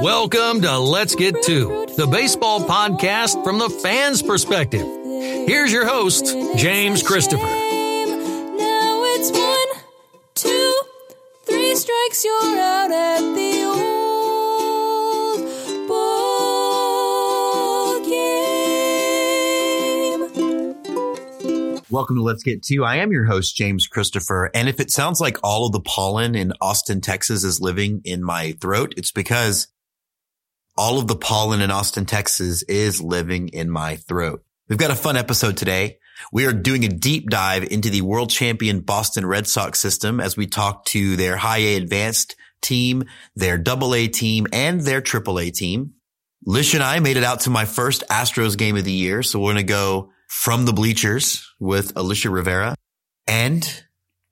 Welcome to Let's Get Two, the baseball podcast from the fans' perspective. Here's your host, James Christopher. Welcome to Let's Get Two. I am your host, James Christopher. And if it sounds like all of the pollen in Austin, Texas is living in my throat, it's because all of the pollen in Austin, Texas is living in my throat. We've got a fun episode today. We are doing a deep dive into the world champion Boston Red Sox system as we talk to their high A advanced team, their double A team, and their triple A team. Lish and I made it out to my first Astros game of the year. So we're going to go from the bleachers with Alyssia Rivera and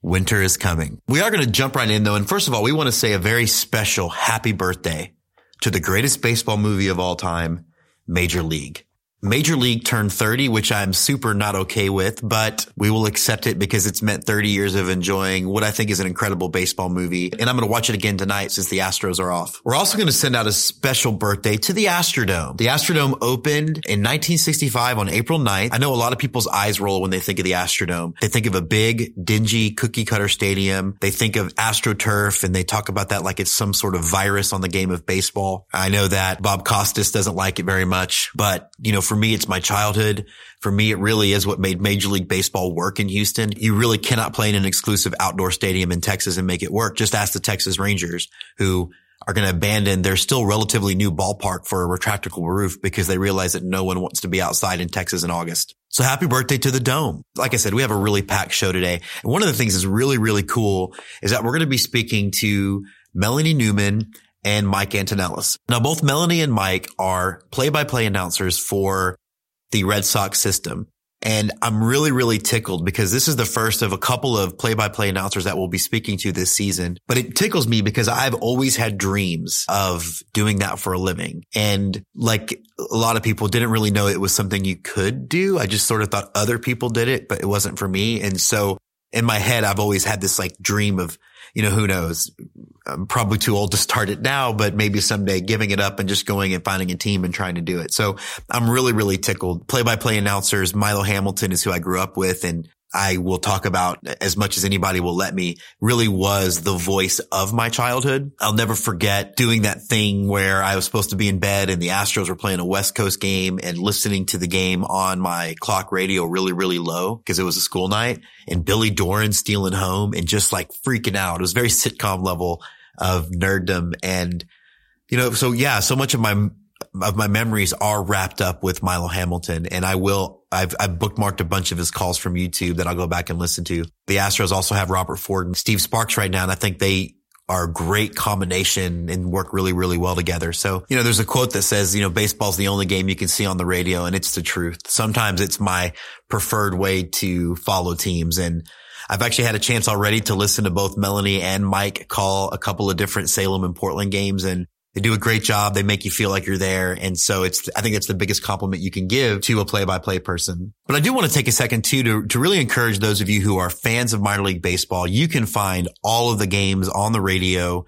winter is coming. We are going to jump right in though. And first of all, we want to say a very special happy birthday to the greatest baseball movie of all time, Major League. Major League turned 30, which I'm super not okay with, but we will accept it because it's meant 30 years of enjoying what I think is an incredible baseball movie. And I'm going to watch it again tonight since the Astros are off. We're also going to send out a special birthday to the Astrodome. The Astrodome opened in 1965 on April 9th. I know a lot of people's eyes roll when they think of the Astrodome. They think of a big, dingy cookie cutter stadium. They think of AstroTurf and they talk about that like it's some sort of virus on the game of baseball. I know that Bob Costas doesn't like it very much, but you know, for me, it's my childhood. For me, it really is what made Major League Baseball work in Houston. You really cannot play in an exclusive outdoor stadium in Texas and make it work. Just ask the Texas Rangers who are going to abandon their still relatively new ballpark for a retractable roof because they realize that no one wants to be outside in Texas in August. So happy birthday to the dome. Like I said, we have a really packed show today. And one of the things that's really, really cool is that we're going to be speaking to Melanie Newman and Mike Antonellis. Now, both Melanie and Mike are play-by-play announcers for the Red Sox system. And I'm really, really tickled because this is the first of a couple of play-by-play announcers that we'll be speaking to this season. But it tickles me because I've always had dreams of doing that for a living. And like a lot of people didn't really know it was something you could do. I just sort of thought other people did it, but it wasn't for me. And so in my head, I've always had this like dream of, you know, who knows? I'm probably too old to start it now, but maybe someday giving it up and just going and finding a team and trying to do it. So I'm really, really tickled. Play by play announcers, Milo Hamilton is who I grew up with and I will talk about as much as anybody will let me really was the voice of my childhood. I'll never forget doing that thing where I was supposed to be in bed and the Astros were playing a West Coast game and listening to the game on my clock radio really, really low because it was a school night and Billy Doran stealing home and just like freaking out. It was very sitcom level of nerddom. And, you know, so yeah, so much of my of my memories are wrapped up with Milo Hamilton and I will, I've, I've bookmarked a bunch of his calls from YouTube that I'll go back and listen to. The Astros also have Robert Ford and Steve Sparks right now. And I think they are a great combination and work really, really well together. So, you know, there's a quote that says, you know, baseball's the only game you can see on the radio and it's the truth. Sometimes it's my preferred way to follow teams and I've actually had a chance already to listen to both Melanie and Mike call a couple of different Salem and Portland games and they do a great job. They make you feel like you're there. And so it's, I think it's the biggest compliment you can give to a play by play person. But I do want to take a second too to, to really encourage those of you who are fans of minor league baseball. You can find all of the games on the radio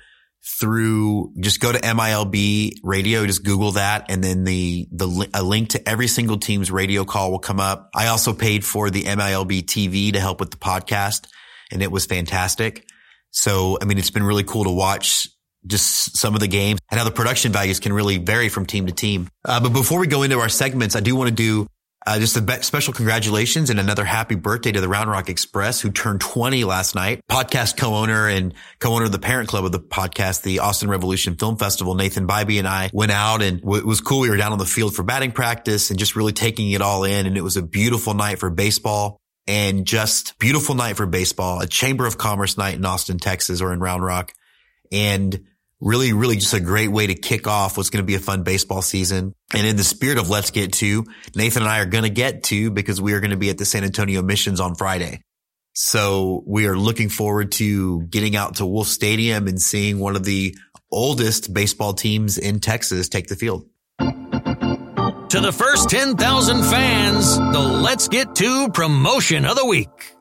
through just go to MILB radio, just Google that. And then the, the, a link to every single team's radio call will come up. I also paid for the MILB TV to help with the podcast and it was fantastic. So, I mean, it's been really cool to watch just some of the games and how the production values can really vary from team to team. Uh, but before we go into our segments, I do want to do uh, just a be- special congratulations and another happy birthday to the Round Rock Express, who turned 20 last night. Podcast co-owner and co-owner of the parent club of the podcast, the Austin Revolution Film Festival, Nathan Bybee and I went out and w- it was cool. We were down on the field for batting practice and just really taking it all in. And it was a beautiful night for baseball and just beautiful night for baseball, a Chamber of Commerce night in Austin, Texas or in Round Rock. And really, really just a great way to kick off what's going to be a fun baseball season. And in the spirit of let's get to, Nathan and I are going to get to because we are going to be at the San Antonio missions on Friday. So we are looking forward to getting out to Wolff Stadium and seeing one of the oldest baseball teams in Texas take the field. To the first 10,000 fans, the Let's Get Two promotion of the week.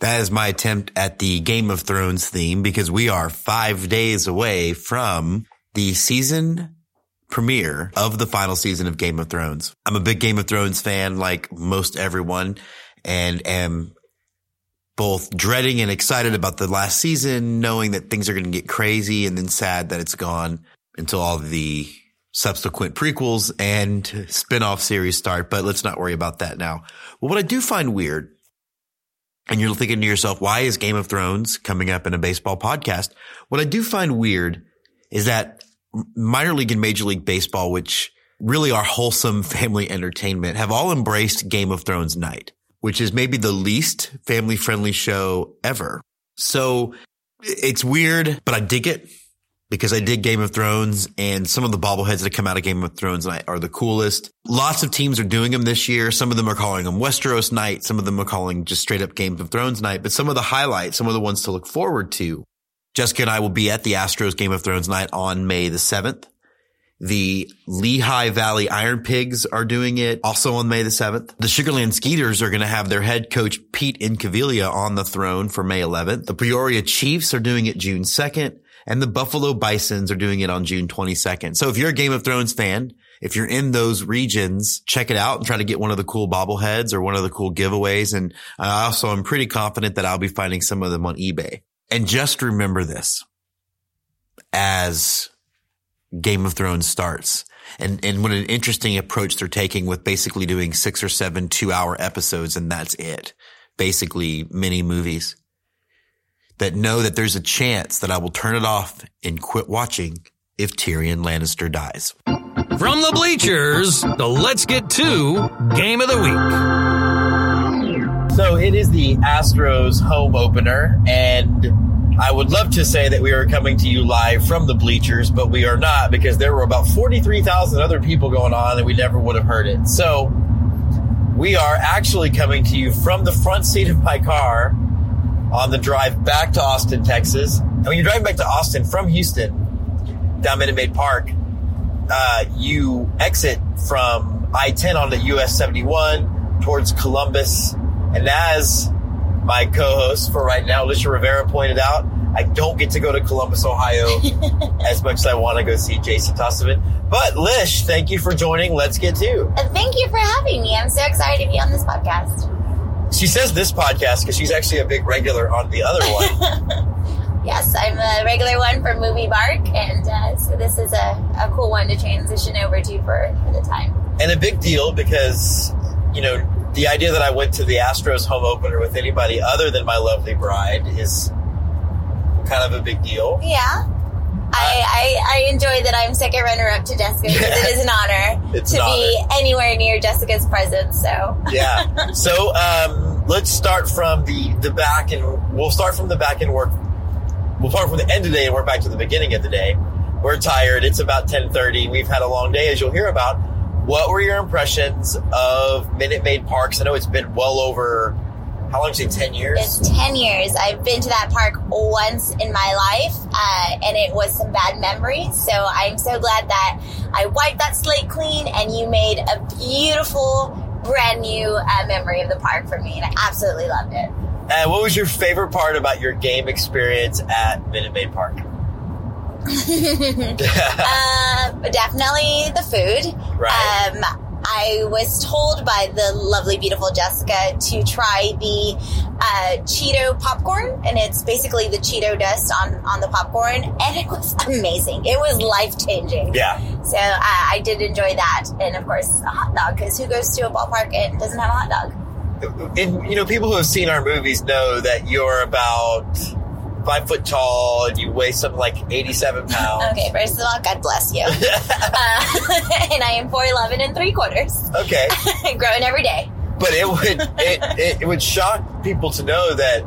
That is my attempt at the Game of Thrones theme because we are five days away from the season premiere of the final season of Game of Thrones. I'm a big Game of Thrones fan, like most everyone, and am both dreading and excited about the last season, knowing that things are going to get crazy and then sad that it's gone until all the subsequent prequels and spin-off series start. But let's not worry about that now. Well, what I do find weird and you're thinking to yourself, why is Game of Thrones coming up in a baseball podcast? What I do find weird is that minor league and major league baseball, which really are wholesome family entertainment, have all embraced Game of Thrones night, which is maybe the least family friendly show ever. So it's weird, but I dig it because I dig Game of Thrones and some of the bobbleheads that come out of Game of Thrones night are the coolest. Lots of teams are doing them this year. Some of them are calling them Westeros night. Some of them are calling just straight up Game of Thrones night, but some of the highlights, some of the ones to look forward to. Jessica and I will be at the Astros Game of Thrones night on May the 7th. The Lehigh Valley Iron Pigs are doing it also on May the 7th. The Sugarland Skeeters are going to have their head coach Pete Incaviglia on the throne for May 11th. The Peoria Chiefs are doing it June 2nd and the Buffalo Bisons are doing it on June 22nd. So if you're a Game of Thrones fan, if you're in those regions, check it out and try to get one of the cool bobbleheads or one of the cool giveaways. And I also am pretty confident that I'll be finding some of them on eBay. And just remember this as Game of Thrones starts and, and what an interesting approach they're taking with basically doing six or seven two hour episodes. And that's it. Basically mini movies that know that there's a chance that I will turn it off and quit watching if Tyrion Lannister dies. From the bleachers, the Let's Get Two Game of the Week. So it is the Astros home opener, and I would love to say that we are coming to you live from the bleachers, but we are not because there were about 43,000 other people going on and we never would have heard it. So we are actually coming to you from the front seat of my car on the drive back to Austin, Texas. And when you're driving back to Austin from Houston down Minute Maid Park, uh, you exit from I-10 onto US 71 towards Columbus. And as my co-host for right now, Alyssia Rivera pointed out, I don't get to go to Columbus, Ohio as much as I want to go see Jason Tossman. But Lish, thank you for joining. Let's get to. Thank you for having me. I'm so excited to be on this podcast. She says this podcast because she's actually a big regular on the other one. yes, I'm a regular one for Movie Bark, and uh, so this is a, a cool one to transition over to for, for the time. And a big deal because, you know, the idea that I went to the Astros home opener with anybody other than my lovely bride is kind of a big deal. Yeah. I, I, I, enjoy that I'm second runner up to Jessica because it is an honor to an be anywhere near Jessica's presence. So yeah. So um, let's start from the the back and we'll start from the back and work. We'll start from the end of the day and work back to the beginning of the day. We're tired. It's about ten thirty. We've had a long day, as you'll hear about. What were your impressions of Minute Maid Parks? I know it's been well over how long did you say 10 years? It's 10 years. I've been to that park once in my life, uh, and it was some bad memories. So I'm so glad that I wiped that slate clean and you made a beautiful, brand new uh, memory of the park for me. And I absolutely loved it. And what was your favorite part about your game experience at Minute Maid Park? Uh, definitely the food. Right. Um, I was told by the lovely, beautiful Jessica to try the uh, Cheeto popcorn, and it's basically the Cheeto dust on on the popcorn, and it was amazing. It was life changing. Yeah. So uh, I did enjoy that, and of course a hot dog, because who goes to a ballpark and doesn't have a hot dog? And you know, people who have seen our movies know that you're about five foot tall and you weigh something like 87 pounds. Okay, first of all, God bless you. uh, and I am 4'11 and three quarters. Okay. Growing every day. But it would it, it, it would shock people to know that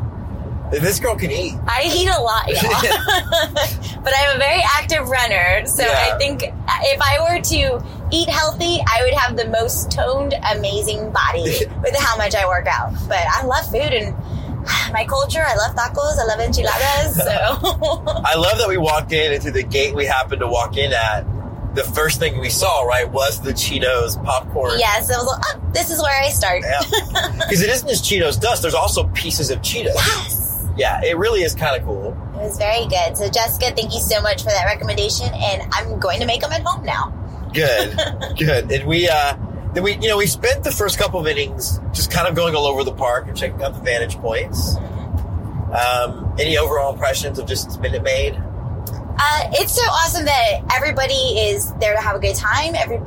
This girl can eat. I eat a lot, y'all. but I'm a very active runner, so Yeah. I think if I were to eat healthy, I would have the most toned, amazing body with how much I work out. But I love food and my culture. I love tacos. I love enchiladas. So I love that we walked in and through the gate we happened to walk in at. The first thing we saw, right, was the Cheetos popcorn. yes, it was like, oh, this is where I start. Because it isn't just Cheetos dust, there's also pieces of Cheetos. Yes. Yeah, it really is kind of cool. It was very good. So Jessica, thank you so much for that recommendation, and I'm going to make them at home now. Good, good. And we, uh, then we, you know, we spent the first couple of innings just kind of going all over the park and checking out the vantage points. Um, any overall impressions of just Minute Maid? Uh, it's so awesome that everybody is there to have a good time. Every,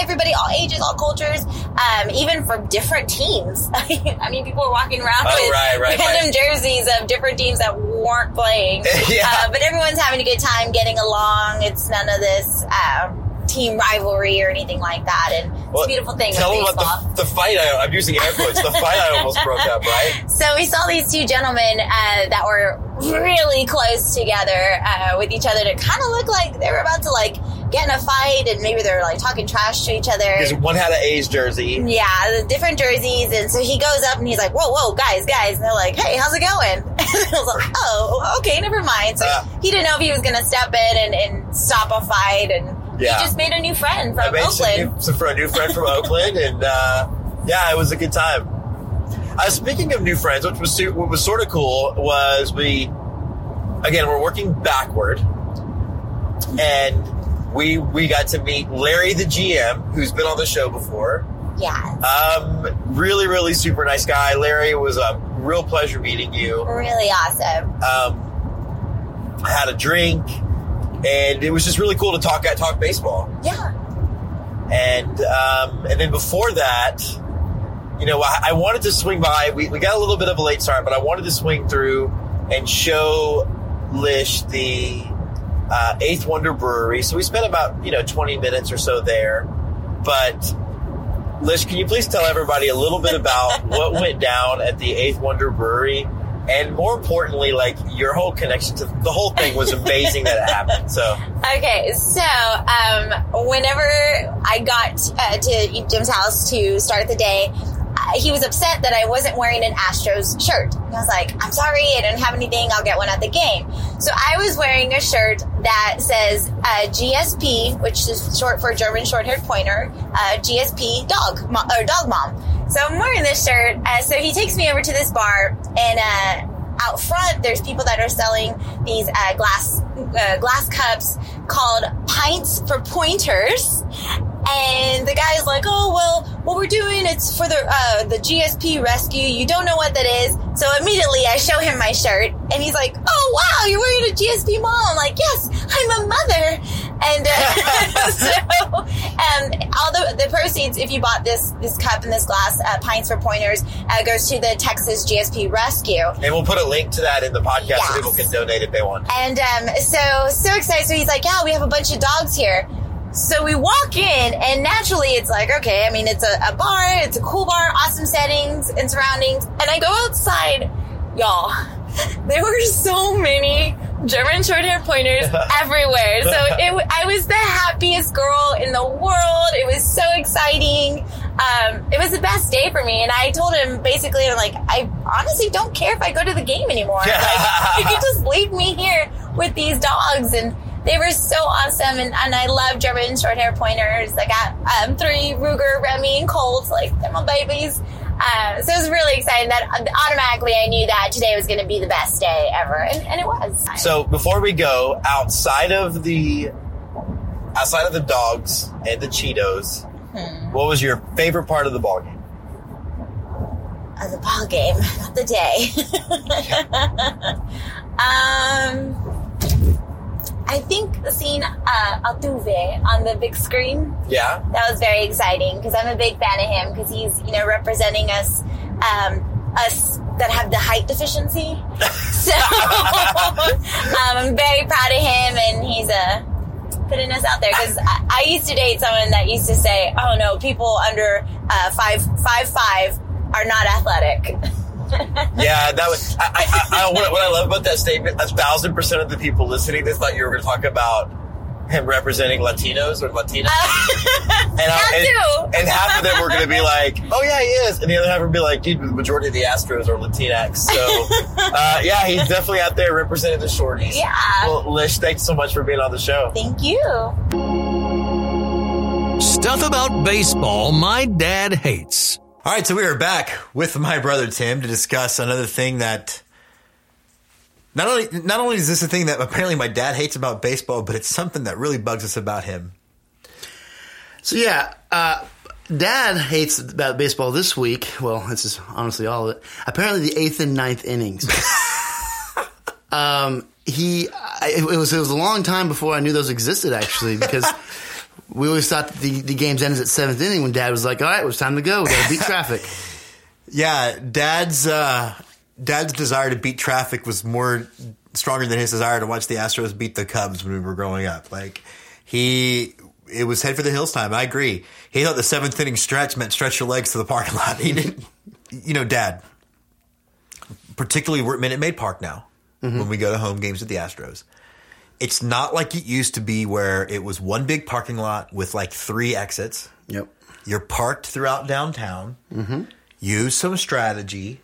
everybody, all ages, all cultures, um, even from different teams. I mean, people are walking around Oh, with right, right, random right. jerseys of different teams that weren't playing. Yeah. Uh, but everyone's having a good time, getting along. It's none of this uh, team rivalry or anything like that. And it's a beautiful thing. Tell them about the, the fight. I, I'm using air quotes. The fight I almost broke up, right? So we saw these two gentlemen uh, that were really close together uh, with each other to kind of look like they were about to like get in a fight and maybe they're like talking trash to each other. Because one had an A's jersey. Yeah, the different jerseys, and so he goes up and he's like, "Whoa, whoa, guys, guys!" And they're like, "Hey, how's it going?" And I was like, "Oh, okay, never mind." So Uh. he didn't know if he was gonna step in and, and stop a fight, and Yeah. he just made a new friend from Oakland. some for a new friend from Oakland, and uh, yeah, it was a good time. Uh, speaking of new friends, which was what was sort of cool was we again we're working backward, and we we got to meet Larry the GM, who's been on the show before. Yeah, Um, really, really super nice guy. Larry it was a real pleasure meeting you. really awesome. Um, I had a drink, and it was just really cool to talk at talk baseball. Yeah, and um, and then before that, you know, I, I wanted to swing by. We, we got a little bit of a late start, but I wanted to swing through and show Lish the uh, Eighth Wonder Brewery. So we spent about you know twenty minutes or so there. But Lish, can you please tell everybody a little bit about what went down at the Eighth Wonder Brewery? And more importantly, like your whole connection to the whole thing was amazing that it happened. So Okay, so um, whenever I got uh, to Jim's house to start the day, uh, he was upset that I wasn't wearing an Astros shirt. And I was like, I'm sorry, I didn't have anything. I'll get one at the game. So I was wearing a shirt that says uh, GSP, which is short for German Short-Haired Pointer, uh, GSP Dog Mo- or Dog Mom. So I'm wearing this shirt. Uh, so he takes me over to this bar and. Uh, out front there's people that are selling these uh, glass uh, glass cups called pints for pointers and the guy's like oh well what we're doing it's for the uh, the gsp rescue you don't know what that is so immediately i show him my shirt and he's like oh wow you're wearing a gsp mom i'm like yes i'm a mother and uh, so um, all the, the proceeds if you bought this this cup and this glass uh, pints for pointers uh, goes to the texas gsp rescue And we'll put a link to that in the podcast Yes. so people can donate if they want. and um, so, so excited. So he's like, yeah, we have a bunch of dogs here. So we walk in, and naturally it's like, okay, I mean, it's a, a bar, it's a cool bar, awesome settings and surroundings. And I go outside, y'all, there were so many German short hair pointers everywhere. So it, I was the happiest girl in the world. It was so exciting. Um, it was the best day for me. And I told him basically, I'm like, I honestly don't care if I go to the game anymore. Like, you can just leave me here with these dogs. And they were so awesome. And, and I love German short hair pointers. I got um, three Ruger, Remy, and Colts. Like, they're my babies. Uh, so it was really exciting that automatically I knew that today was going to be the best day ever. And, and it was. So before we go, outside of the outside of the dogs and the Cheetos, Hmm. what was your favorite part of the ball game? of the ball game, not the day. um, I think seeing uh, Altuve on the big screen Yeah, that was very exciting because I'm a big fan of him because he's you know representing us um, us that have the height deficiency. so um, I'm very proud of him and he's uh, putting us out there because I, I used to date someone that used to say, "Oh no, people under uh, five five five are not athletic." Yeah, that was. I, I, I, what, what I love about that statement, a thousand percent of the people listening, they thought you were going to talk about him representing Latinos or Latinas. and, I- and, and half of them were going to be like, "Oh yeah, he is," and the other half would be like, "Dude, the majority of the Astros are Latinx." So, uh, yeah, he's definitely out there representing the shorties. Yeah. Well, Lish, thanks so much for being on the show. Thank you. Stuff about baseball my dad hates. All right, so we are back with my brother Tim to discuss another thing that not only not only is this a thing that apparently my dad hates about baseball, but it's something that really bugs us about him. So yeah, uh, Dad hates about baseball this week. Well, this is honestly all of it. Apparently, the eighth and ninth innings. um, he, I, it was it was a long time before I knew those existed actually because we always thought the the games ended at seventh inning when Dad was like, "All right, well, it's time to go. We got to beat traffic." Yeah, dad's uh, dad's desire to beat traffic was more stronger than his desire to watch the Astros beat the Cubs when we were growing up. Like he, it was head for the hills time. I agree. He thought the seventh inning stretch meant stretch your legs to the parking lot. He didn't, you know, Dad. Particularly, we're at Minute Maid Park now when we go to home games at the Astros. It's not like it used to be where it was one big parking lot with like three exits. Yep. You're parked throughout downtown. Mm-hmm. Use some strategy.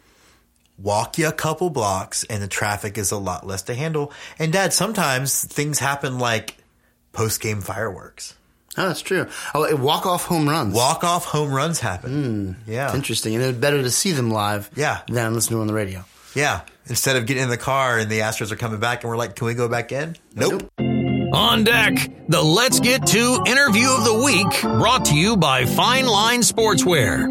Walk you a couple blocks, and the traffic is a lot less to handle. And Dad, sometimes things happen like post game fireworks. Oh, that's true. Oh, eh, walk off home runs. Walk off home runs happen. Hmm. yeah, It's interesting, and it's better to see them live. Yeah. Than listen to them on the radio. yeah. Instead of getting in the car and the Astros are coming back, and we're like, "Can we go back in?" Nope. On deck, the Let's Get Two interview of the week brought to you by Fine Line Sportswear.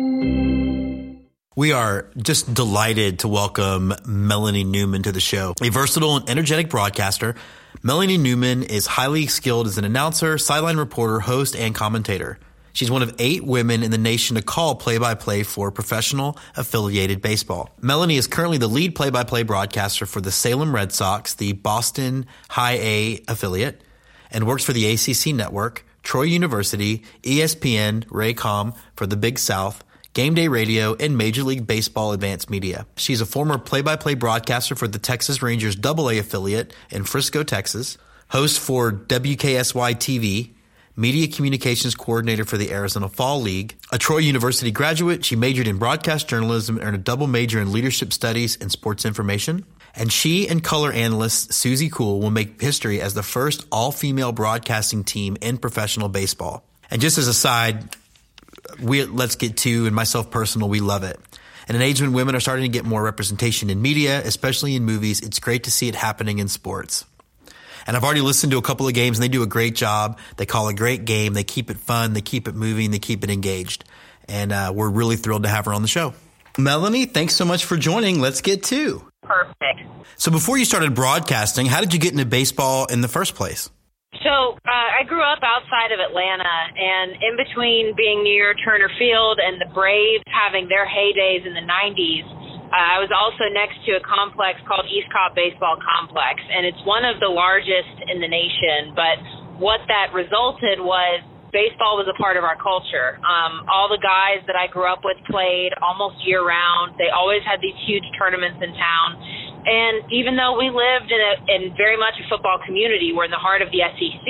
We are just delighted to welcome Melanie Newman to the show. A versatile and energetic broadcaster, Melanie Newman is highly skilled as an announcer, sideline reporter, host, and commentator. She's one of eight women in the nation to call play by play for professional affiliated baseball. Melanie is currently the lead play by play broadcaster for the Salem Red Sox, the Boston High A affiliate, and works for the ACC network, Troy University, ESPN, Raycom for the Big South, Game Day Radio, and Major League Baseball Advanced Media. She's a former play-by-play broadcaster for the Texas Rangers AA affiliate in Frisco, Texas, host for WKSY TV, media communications coordinator for the Arizona Fall League, a Troy University graduate. She majored in broadcast journalism and earned a double major in leadership studies and sports information. And she and color analyst Suzie Cool will make history as the first all-female broadcasting team in professional baseball. And just as a side, we at Let's Get Two and myself personal, we love it. In an age when women are starting to get more representation in media, especially in movies, it's great to see it happening in sports. And I've already listened to a couple of games and they do a great job. They call a great game. They keep it fun. They keep it moving. They keep it engaged. And uh, we're really thrilled to have her on the show. Melanie, thanks so much for joining. Let's get to. Perfect. So before you started broadcasting, how did you get into baseball in the first place? So uh, I grew up outside of Atlanta, and in between being near Turner Field and the Braves having their heydays in the 90s, uh, I was also next to a complex called East Cobb Baseball Complex, and it's one of the largest in the nation. But what that resulted was baseball was a part of our culture. Um, all the guys that I grew up with played almost year round. They always had these huge tournaments in town. And even though we lived in, a, in very much a football community, we're in the heart of the SEC,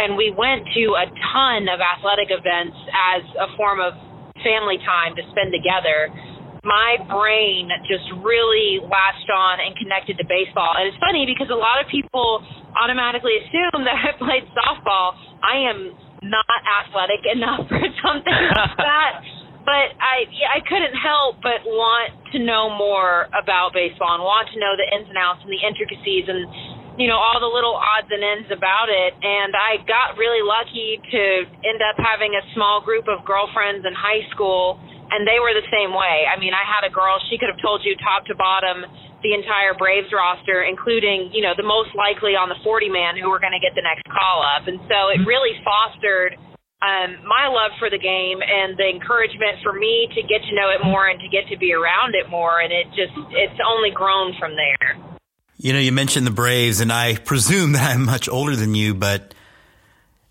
and we went to a ton of athletic events as a form of family time to spend together. My brain just really latched on and connected to baseball. And it's funny because a lot of people automatically assume that I played softball. I am not athletic enough for something like that but I yeah, I couldn't help but want to know more about baseball and want to know the ins and outs and the intricacies and you know all the little odds and ends about it and I got really lucky to end up having a small group of girlfriends in high school and they were the same way. I mean, I had a girl, she could have told you top to bottom the entire Braves roster including, you know, the most likely on the 40 man who were going to get the next call up. And so it really fostered um, my love for the game and the encouragement for me to get to know it more and to get to be around it more. And it just, it's only grown from there. You know, you mentioned the Braves, and I presume that I'm much older than you, but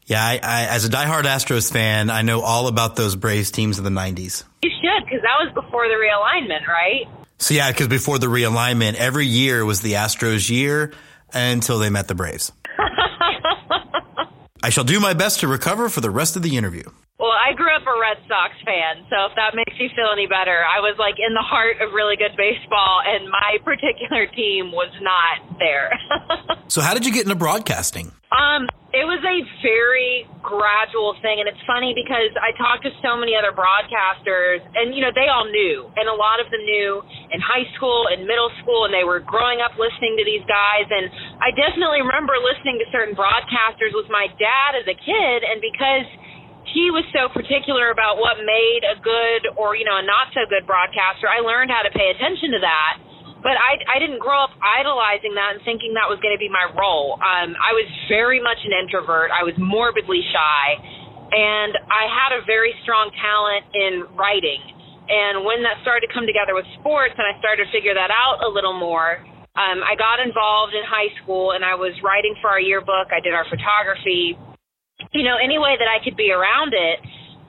yeah, I, I, as a diehard Astros fan, I know all about those Braves teams of the 90s. You should, because that was before the realignment, right? So yeah, because before the realignment, every year was the Astros year until they met the Braves. I shall do my best to recover for the rest of the interview. Well, I grew up a Red Sox fan, so if that makes you feel any better, I was like in the heart of really good baseball, and my particular team was not there. so, how did you get into broadcasting? Um, it was a very gradual thing, and it's funny because I talked to so many other broadcasters, and you know they all knew, and a lot of them knew in high school and middle school, and they were growing up listening to these guys, and I definitely remember listening to certain broadcasters with my dad as a kid, and because he was so particular about what made a good or you know a not so good broadcaster. I learned how to pay attention to that, but I I didn't grow up idolizing that and thinking that was going to be my role. Um, I was very much an introvert. I was morbidly shy, and I had a very strong talent in writing. And when that started to come together with sports, and I started to figure that out a little more. Um, I got involved in high school and I was writing for our yearbook. I did our photography you know, any way that I could be around it.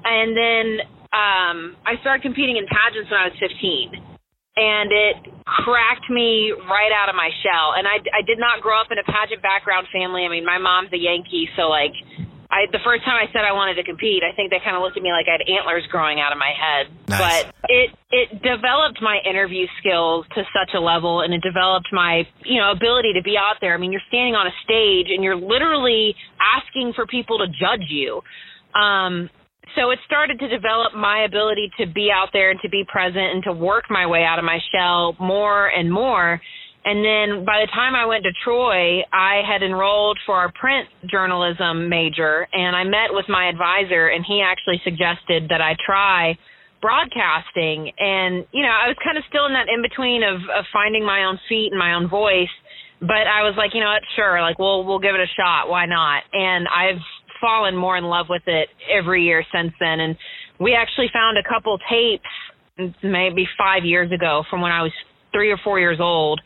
And then um, I started competing in pageants when I was 15. And it cracked me right out of my shell. And I, I did not grow up in a pageant background family. I mean, my mom's a Yankee, so like I the first time I said I wanted to compete, I think they kind of looked at me like I had antlers growing out of my head. Nice. But it it developed my interview skills to such a level, and it developed my you know ability to be out there. I mean, you're standing on a stage and you're literally asking for people to judge you. Um, so it started to develop my ability to be out there and to be present and to work my way out of my shell more and more. And then by the time I went to Troy, I had enrolled for our print journalism major and I met with my advisor and he actually suggested that I try broadcasting and you know, I was kind of still in that in between of, of finding my own feet and my own voice. But I was like, you know what, sure, like we'll we'll give it a shot. Why not? And I've fallen more in love with it every year since then and we actually found a couple tapes maybe five years ago from when I was three or four years old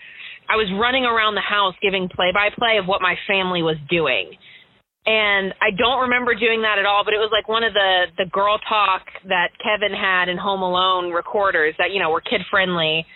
I was running around the house giving play by play of what my family was doing. And I don't remember doing that at all, but it was like one of the the girl talk that Kevin had in Home Alone recorders that you know were kid friendly.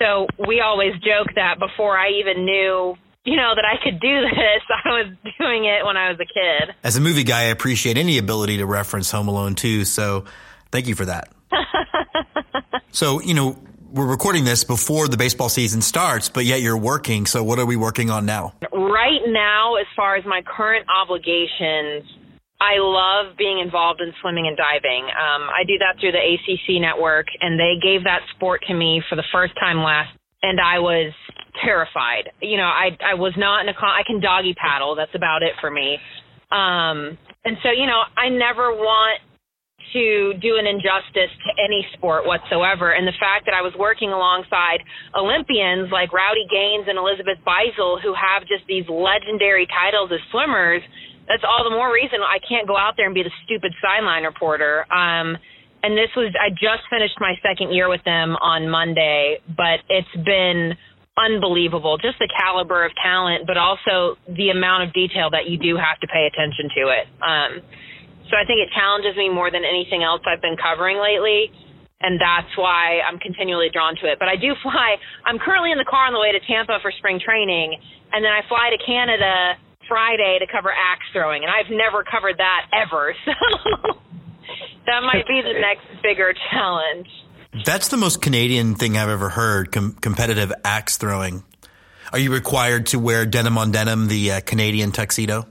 So we always joke that before I even knew you know that I could do this, I was doing it when I was a kid. As a movie guy, I appreciate any ability to reference Home Alone too. So thank you for that. so, you know, we're recording this before the baseball season starts, but yet you're working. So what are we working on now? Right now, as far as my current obligations, I love being involved in swimming and diving. Um, I do that through the ACC network, and they gave that sport to me for the first time last, and I was terrified. You know, I I was not in a con- I can doggy paddle. That's about it for me. Um, and so, you know, I never want to do an injustice to any sport whatsoever. And the fact that I was working alongside Olympians like Rowdy Gaines and Elizabeth Beisel, who have just these legendary titles as swimmers, that's all the more reason I can't go out there and be the stupid sideline reporter. Um, and this was, I just finished my second year with them on Monday, but it's been unbelievable. Just the caliber of talent, but also the amount of detail that you do have to pay attention to it. Um, so I think it challenges me more than anything else I've been covering lately. And that's why I'm continually drawn to it. But I do fly. I'm currently in the car on the way to Tampa for spring training, and then I fly to Canada Friday to cover axe throwing, and I've never covered that ever. So that might be the next bigger challenge. That's the most Canadian thing I've ever heard. Com- competitive axe throwing. Are you required to wear denim on denim, the uh, Canadian tuxedo?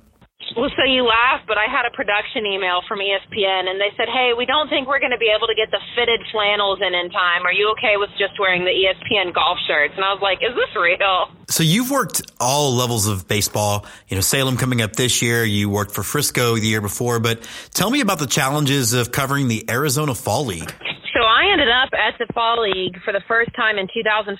Well, so you laugh, but I had a production email from ESPN, and they said, "Hey, we don't think we're going to be able to get the fitted flannels in in time. Are you okay with just wearing the ESPN golf shirts?" And I was like, "Is this real?" So you've worked all levels of baseball. You know, Salem coming up this year. You worked for Frisco the year before, but tell me about the challenges of covering the Arizona Fall League. Ended up at the Fall League for the first time in 2014,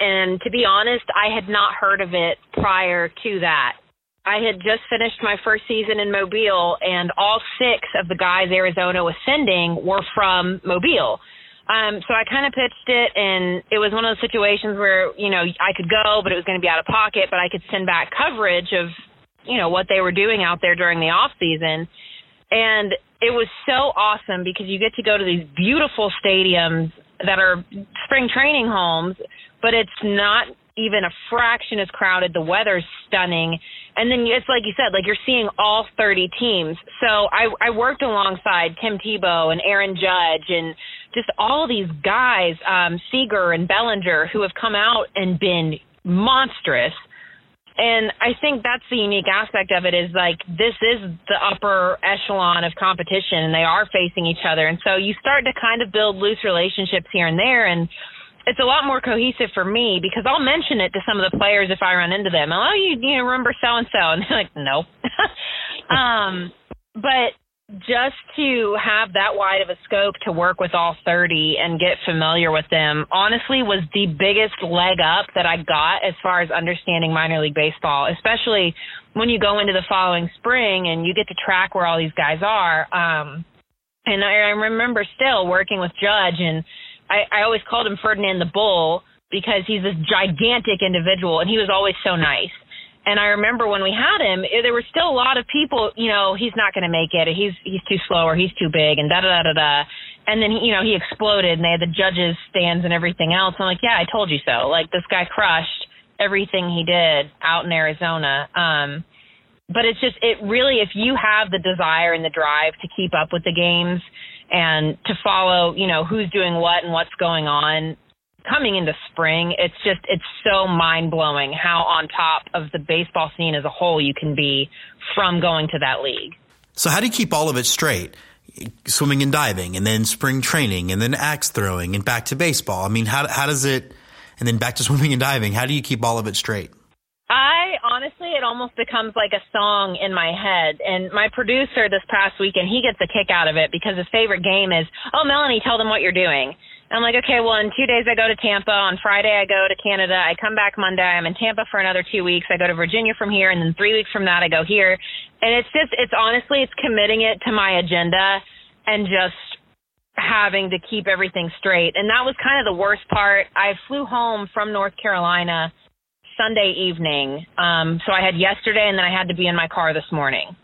and to be honest, I had not heard of it prior to that. I had just finished my first season in Mobile, and all six of the guys Arizona was sending were from Mobile. Um, so I kind of pitched it, and it was one of those situations where you know I could go, but it was going to be out of pocket, but I could send back coverage of you know what they were doing out there during the off season, and it was so awesome because you get to go to these beautiful stadiums that are spring training homes, but it's not even a fraction as crowded. The weather's stunning. And then it's like you said, like you're seeing all 30 teams. So I, I worked alongside Tim Tebow and Aaron Judge and just all these guys, um, Seager and Bellinger, who have come out and been monstrous. And I think that's the unique aspect of it is like this is the upper echelon of competition and they are facing each other. And so you start to kind of build loose relationships here and there. And it's a lot more cohesive for me because I'll mention it to some of the players if I run into them. Oh, you, you remember so and so? And they're like, no. um, but just to have that wide of a scope to work with all 30 and get familiar with them honestly was the biggest leg up that I got as far as understanding minor league baseball, especially when you go into the following spring and you get to track where all these guys are. Um, and I, I remember still working with Judge and I, I always called him Ferdinand the Bull because he's this gigantic individual and he was always so nice. And I remember when we had him, eh, there were still a lot of people, you know, he's not going to make it. He's he's too slow or he's too big and da da da da da. And then he, you know he exploded and they had the judges stands and everything else. I'm like, yeah, I told you so. Like this guy crushed everything he did out in Arizona. Um, but it's just it really if you have the desire and the drive to keep up with the games and to follow, you know, who's doing what and what's going on, coming into spring, it's just it's so mind blowing how on top of the baseball scene as a whole you can be from going to that league. So how do you keep all of it straight? Swimming and diving, and then spring training, and then axe throwing, and back to baseball. I mean, how how does it? And then back to swimming and diving. How do you keep all of it straight? I honestly, it almost becomes like a song in my head. And my producer this past weekend, he gets a kick out of it because his favorite game is, oh, Melanie, tell them what you're doing. I'm like, okay, well, in two days I go to Tampa. On Friday I go to Canada. I come back Monday. I'm in Tampa for another two weeks. I go to Virginia from here, and then three weeks from that I go here. And it's just, it's honestly, it's committing it to my agenda and just having to keep everything straight. And that was kind of the worst part. I flew home from North Carolina Sunday evening. Um, so I had yesterday, and then I had to be in my car this morning.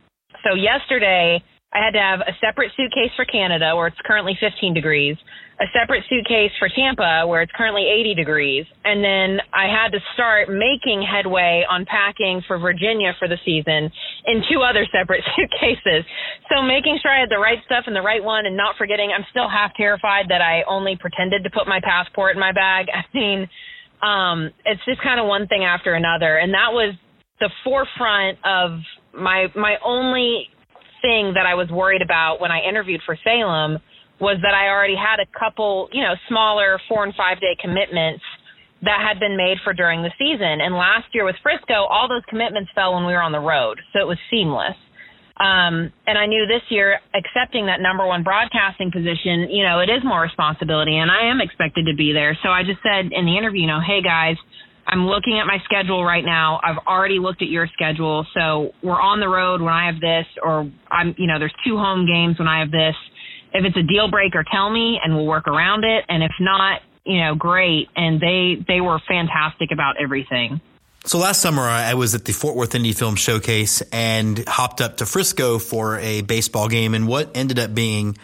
So yesterday I had to have a separate suitcase for Canada, where it's currently 15 degrees, a separate suitcase for Tampa, where it's currently 80 degrees, and then I had to start making headway on packing for Virginia for the season in two other separate suitcases. So making sure I had the right stuff in the right one and not forgetting, I'm still half terrified that I only pretended to put my passport in my bag. I mean, um, it's just kind of one thing after another, and that was the forefront of my my only thing that I was worried about when I interviewed for Salem was that I already had a couple, you know, smaller four and five day commitments that had been made for during the season. And last year with Frisco, all those commitments fell when we were on the road. So it was seamless. Um, and I knew this year accepting that number one broadcasting position, you know, it is more responsibility and I am expected to be there. So I just said in the interview, you know, hey guys, I'm looking at my schedule right now. I've already looked at your schedule. So we're on the road when I have this, or I'm, you know, there's two home games when I have this. If it's a deal breaker, tell me and we'll work around it. And if not, you know, great. And they, they were fantastic about everything. So last summer I was at the Fort Worth Indie Film Showcase and hopped up to Frisco for a baseball game and what ended up being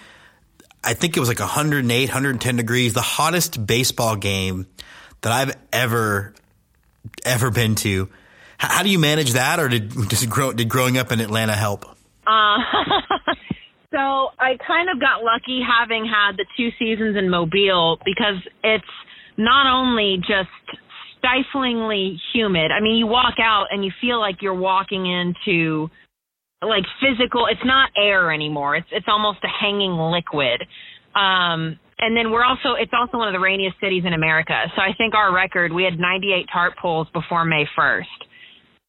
I think it was like 108, 110 degrees, the hottest baseball game that I've ever ever been to. How, do you manage that, or did did, grow, did growing up in Atlanta help? Uh, so I kind of got lucky having had the two seasons in Mobile because it's not only just stiflingly humid. I mean, you walk out and you feel like you're walking into like physical. It's not air anymore. It's it's almost a hanging liquid. Um, and then we're also it's also one of the rainiest cities in America. So I think our record we had 98 tarp pulls before May 1st.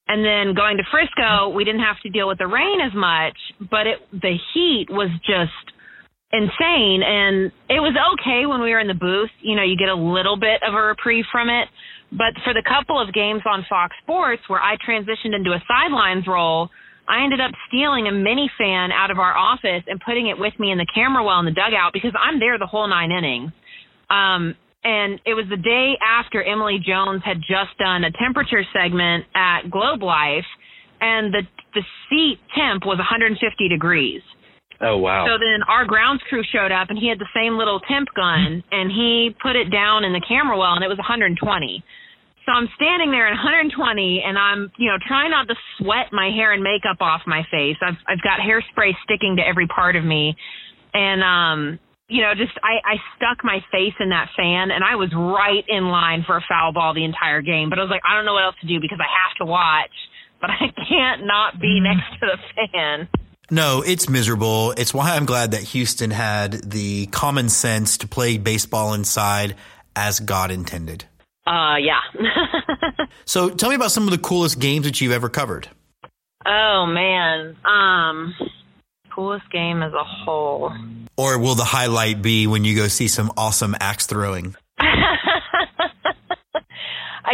And then going to Frisco, we didn't have to deal with the rain as much, but it the heat was just insane and it was okay when we were in the booth. You know, you get a little bit of a reprieve from it, but for the couple of games on Fox Sports where I transitioned into a sidelines role, I ended up stealing a mini fan out of our office and putting it with me in the camera well in the dugout because I'm there the whole nine innings. Um, and it was the day after Emily Jones had just done a temperature segment at Globe Life, and the the seat temp was 150 degrees. Oh wow. So then our grounds crew showed up and he had the same little temp gun and he put it down in the camera well and it was 120. So I'm standing there at 120 and I'm, you know, trying not to sweat my hair and makeup off my face. I've I've got hairspray sticking to every part of me. And um you know, just I, I stuck my face in that fan and I was right in line for a foul ball the entire game. But I was like, I don't know what else to do because I have to watch, but I can't not be next to the fan. No, it's miserable. It's why I'm glad that Houston had the common sense to play baseball inside as God intended. Uh, yeah. So tell me about some of the coolest games that you've ever covered. oh man. Um, coolest game as a whole. Or will the highlight be when you go see some awesome axe throwing? I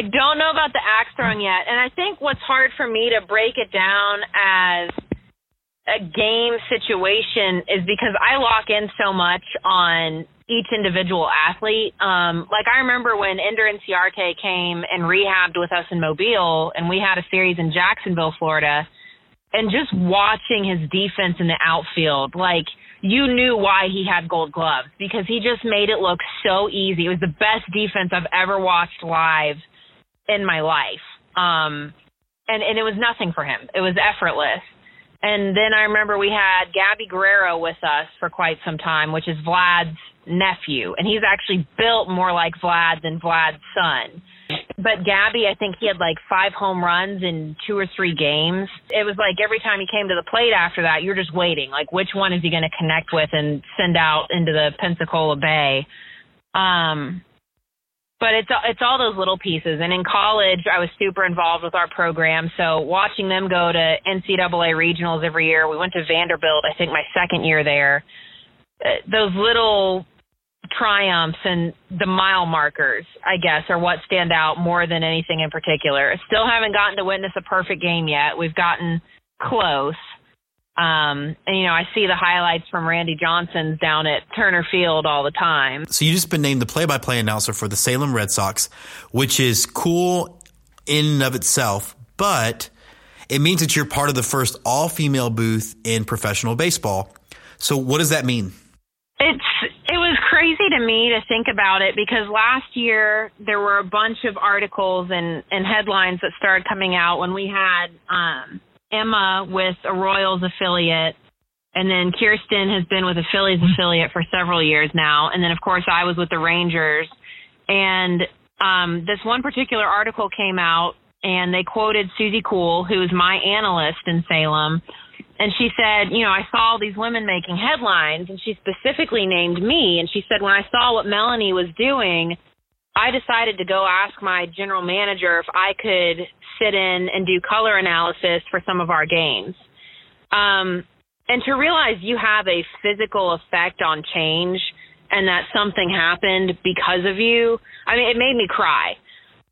don't know about the axe throwing yet, and I think what's hard for me to break it down as a game situation is because I lock in so much on each individual athlete. Um, like I remember when Ender Inciarte came and rehabbed with us in Mobile, and we had a series in Jacksonville, Florida, and just watching his defense in the outfield, like you knew why he had gold gloves because he just made it look so easy. It was the best defense I've ever watched live in my life. Um, and, and it was nothing for him. It was effortless. And then I remember we had Gabby Guerrero with us for quite some time, which is Vlad's nephew. And he's actually built more like Vlad than Vlad's son. But Gabby, I think he had like five home runs in two or three games. It was like every time he came to the plate after that, you're just waiting. Like, which one is he going to connect with and send out into the Pensacola Bay? Um, but it's it's all those little pieces. And in college, I was super involved with our program, so watching them go to NCAA regionals every year. We went to Vanderbilt, I think my second year there. Uh, those little triumphs and the mile markers, I guess, are what stand out more than anything in particular. Still haven't gotten to witness a perfect game yet. We've gotten close. Um, and you know, I see the highlights from Randy Johnson's down at Turner Field all the time. So you just been named the play-by-play announcer for the Salem Red Sox, which is cool in and of itself, but it means that you're part of the first all-female booth in professional baseball. So what does that mean? It's crazy to me to think about it because last year there were a bunch of articles and and headlines that started coming out when we had um Emma with a Royals affiliate and then Kirsten has been with a Phillies affiliate for several years now. And then of course I was with the Rangers. And um this one particular article came out and they quoted Suzie Cool who is my analyst in Salem and she said, you know, I saw all these women making headlines, and she specifically named me. And she said, when I saw what Melanie was doing, I decided to go ask my general manager if I could sit in and do color analysis for some of our games. Um, and to realize you have a physical effect on change and that something happened because of you, I mean, it made me cry.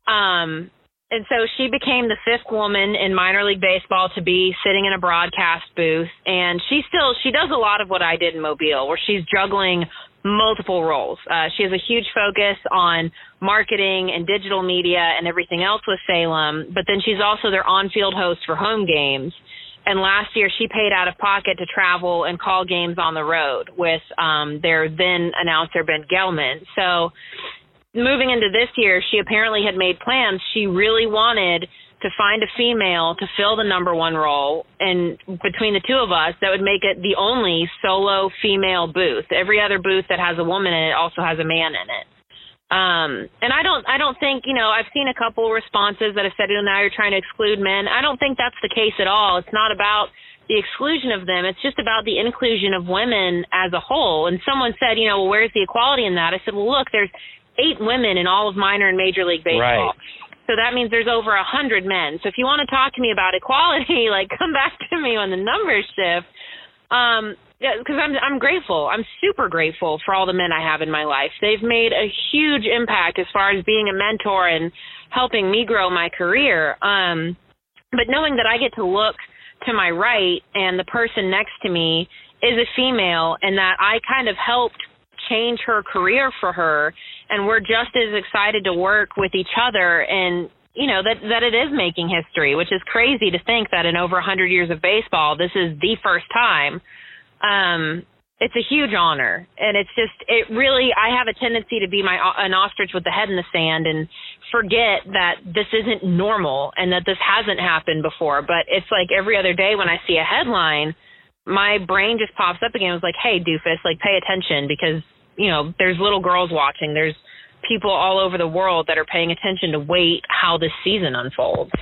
Um, and so she became the fifth woman in minor league baseball to be sitting in a broadcast booth and she still she does a lot of what I did in Mobile where she's juggling multiple roles. Uh, she has a huge focus on marketing and digital media and everything else with Salem, but then she's also their on-field host for home games. And last year she paid out of pocket to travel and call games on the road with um their then announcer Ben Gelman. So moving into this year, she apparently had made plans. She really wanted to find a female to fill the number one role, and between the two of us, that would make it the only solo female booth. Every other booth that has a woman in it also has a man in it. Um, and I don't, I don't think, you know, I've seen a couple responses that have said, know, now you're trying to exclude men. I don't think that's the case at all. It's not about the exclusion of them. It's just about the inclusion of women as a whole. And someone said, you know, well, where's the equality in that? I said, well, look, there's eight women in all of minor and major league baseball. Right. So that means there's over a hundred men. So if you want to talk to me about equality, like come back to me when the numbers shift. Um, because I'm I'm grateful. I'm super grateful for all the men I have in my life. They've made a huge impact as far as being a mentor and helping me grow my career. Um, but knowing that I get to look to my right and the person next to me is a female and that I kind of helped change her career for her and we're just as excited to work with each other and you know that that it is making history which is crazy to think that in over a 100 years of baseball this is the first time um, it's a huge honor, and it's just it really. I have a tendency to be my an ostrich with the head in the sand and forget that this isn't normal and that this hasn't happened before. But it's like every other day when I see a headline, my brain just pops up again. It's like, hey, doofus, like pay attention because you know there's little girls watching. There's people all over the world that are paying attention to wait how this season unfolds.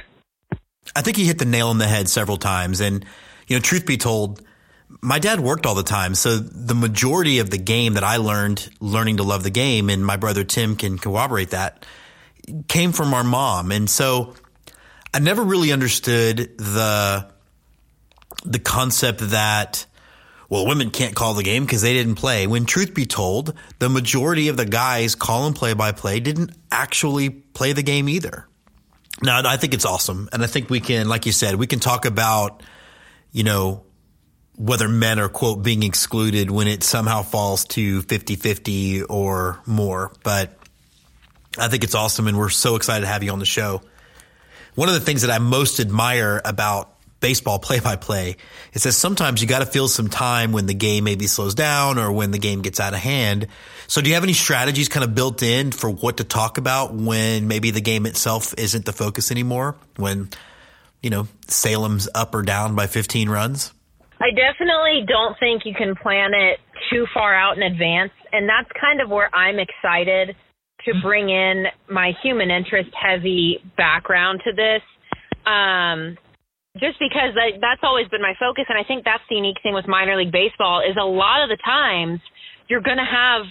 I think he hit the nail on the head several times, and you know, truth be told my dad worked all the time. So the majority of the game that I learned learning to love the game and my brother Tim can corroborate that came from our mom. And so I never really understood the the concept that well, women can't call the game because they didn't play. When truth be told, the majority of the guys calling play by play didn't actually play the game either. Now, I think it's awesome. And I think we can, like you said, we can talk about, you know, whether men are quote being excluded when it somehow falls to 50-50 or more but i think it's awesome and we're so excited to have you on the show one of the things that i most admire about baseball play-by-play It says sometimes you got to feel some time when the game maybe slows down or when the game gets out of hand so do you have any strategies kind of built in for what to talk about when maybe the game itself isn't the focus anymore when you know salem's up or down by 15 runs I definitely don't think you can plan it too far out in advance. And that's kind of where I'm excited to bring in my human interest heavy background to this. Um, just because I, that's always been my focus. And I think that's the unique thing with minor league baseball is a lot of the times you're going to have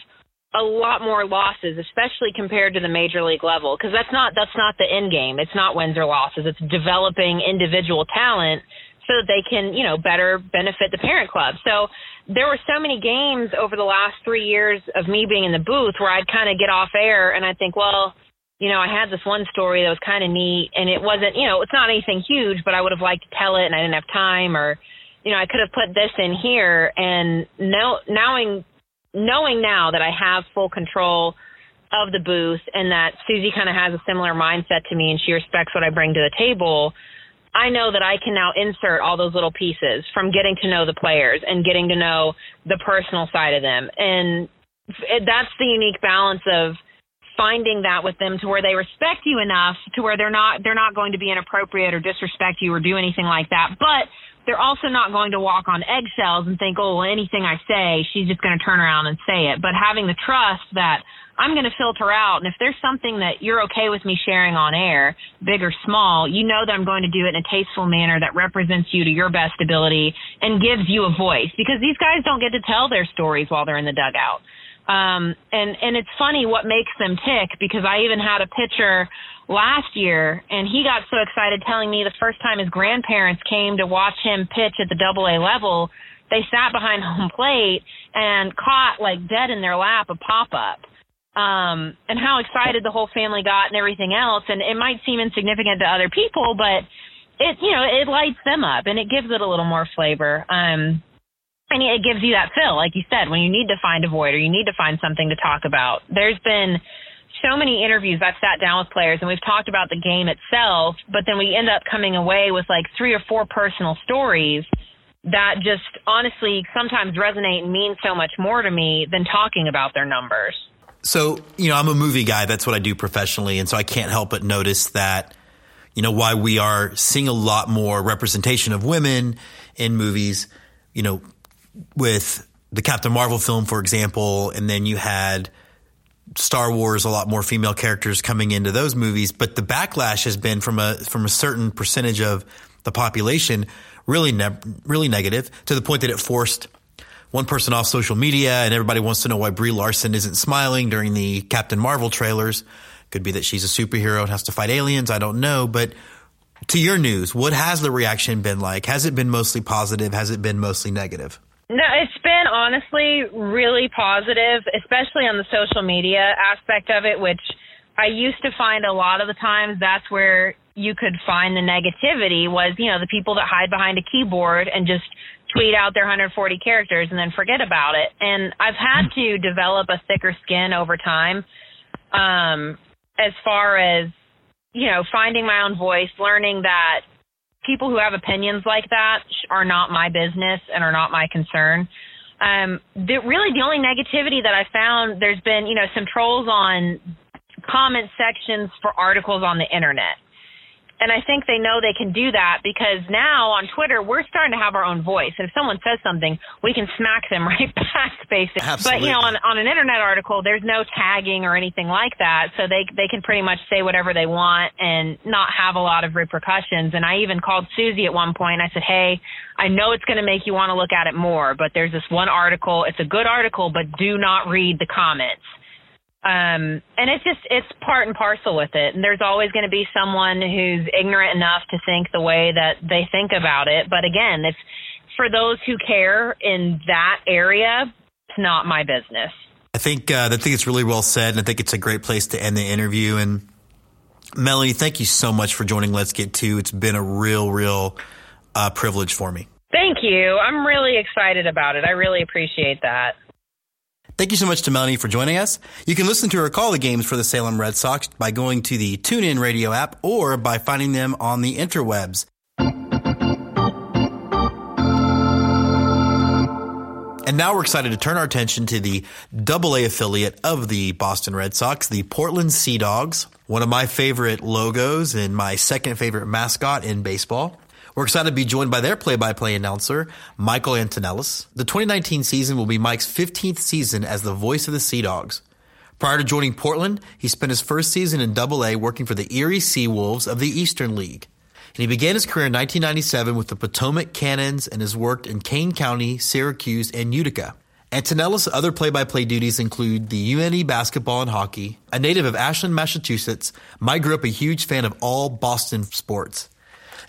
a lot more losses, especially compared to the major league level, because that's not that's not the end game. It's not wins or losses. It's developing individual talent so that they can, you know, better benefit the parent club. So there were so many games over the last three years of me being in the booth where I'd kind of get off air and I'd think, well, you know, I had this one story that was kind of neat and it wasn't, you know, it's not anything huge, but I would have liked to tell it and I didn't have time or, you know, I could have put this in here and know, knowing, knowing now that I have full control of the booth and that Suzie kind of has a similar mindset to me and she respects what I bring to the table I know that I can now insert all those little pieces from getting to know the players and getting to know the personal side of them. And that's the unique balance of finding that with them to where they respect you enough to where they're not they're not going to be inappropriate or disrespect you or do anything like that. But they're also not going to walk on eggshells and think, oh, well, anything I say, she's just going to turn around and say it. But having the trust that I'm going to filter out. And if there's something that you're okay with me sharing on air, big or small, you know that I'm going to do it in a tasteful manner that represents you to your best ability and gives you a voice because these guys don't get to tell their stories while they're in the dugout. Um, and, and it's funny what makes them tick because I even had a pitcher last year and he got so excited telling me the first time his grandparents came to watch him pitch at the double A level, they sat behind home plate and caught like dead in their lap a pop up um, and how excited the whole family got and everything else. And it might seem insignificant to other people, but it, you know, it lights them up and it gives it a little more flavor. Um, and it gives you that fill, like you said, when you need to find a void or you need to find something to talk about. There's been so many interviews I've sat down with players and we've talked about the game itself, but then we end up coming away with like three or four personal stories that just honestly sometimes resonate and mean so much more to me than talking about their numbers. So, you know, I'm a movie guy. That's what I do professionally. And so I can't help but notice that, you know, why we are seeing a lot more representation of women in movies, you know, with the Captain Marvel film, for example, and then you had Star Wars, a lot more female characters coming into those movies. But the backlash has been from a, from a certain percentage of the population really, ne- really negative to the point that it forced one person off social media and everybody wants to know why Brie Larson isn't smiling during the Captain Marvel trailers. Could be that she's a superhero and has to fight aliens. I don't know. But to your news, what has the reaction been like? Has it been mostly positive? Has it been mostly negative? No, it's been honestly really positive, especially on the social media aspect of it, which I used to find a lot of the times that's where you could find the negativity was, you know, the people that hide behind a keyboard and just tweet out their 140 characters and then forget about it. And I've had to develop a thicker skin over time, um, as far as you know, finding my own voice, learning that people who have opinions like that are not my business and are not my concern. Um, the, really, the only negativity that I found, there's been, you know, some trolls on comment sections for articles on the internet. And I think they know they can do that because now on Twitter we're starting to have our own voice. And if someone says something, we can smack them right back, basically. Absolutely. But you know, on on an internet article, there's no tagging or anything like that, so they they can pretty much say whatever they want and not have a lot of repercussions. And I even called Suzie at one point. I said, "Hey, I know it's going to make you want to look at it more, but there's this one article. It's a good article, but do not read the comments." Um and it's just it's part and parcel with it and there's always going to be someone who's ignorant enough to think the way that they think about it but again it's for those who care in that area it's not my business I think uh, I think it's really well said, and I think it's a great place to end the interview. And Melanie, thank you so much for joining Let's Get Two. It's been a real, real uh, privilege for me. thank you i'm really excited about it i really appreciate that Thank you so much to Melanie for joining us. You can listen to her call the games for the Salem Red Sox by going to the TuneIn Radio app or by finding them on the interwebs. And now we're excited to turn our attention to the double A affiliate of the Boston Red Sox, the Portland Sea Dogs, one of my favorite logos and my second favorite mascot in baseball. We're excited to be joined by their play-by-play announcer, Michael Antonellis. The 2019 season will be Mike's 15th season as the voice of the Sea Dogs. Prior to joining Portland, he spent his first season in Double A working for the Erie Sea Wolves of the Eastern League. And he began his career in 1997 with the Potomac Cannons and has worked in Kane County, Syracuse, and Utica. Antonellis' other play-by-play duties include the UNE basketball and hockey. A native of Ashland, Massachusetts, Mike grew up a huge fan of all Boston sports.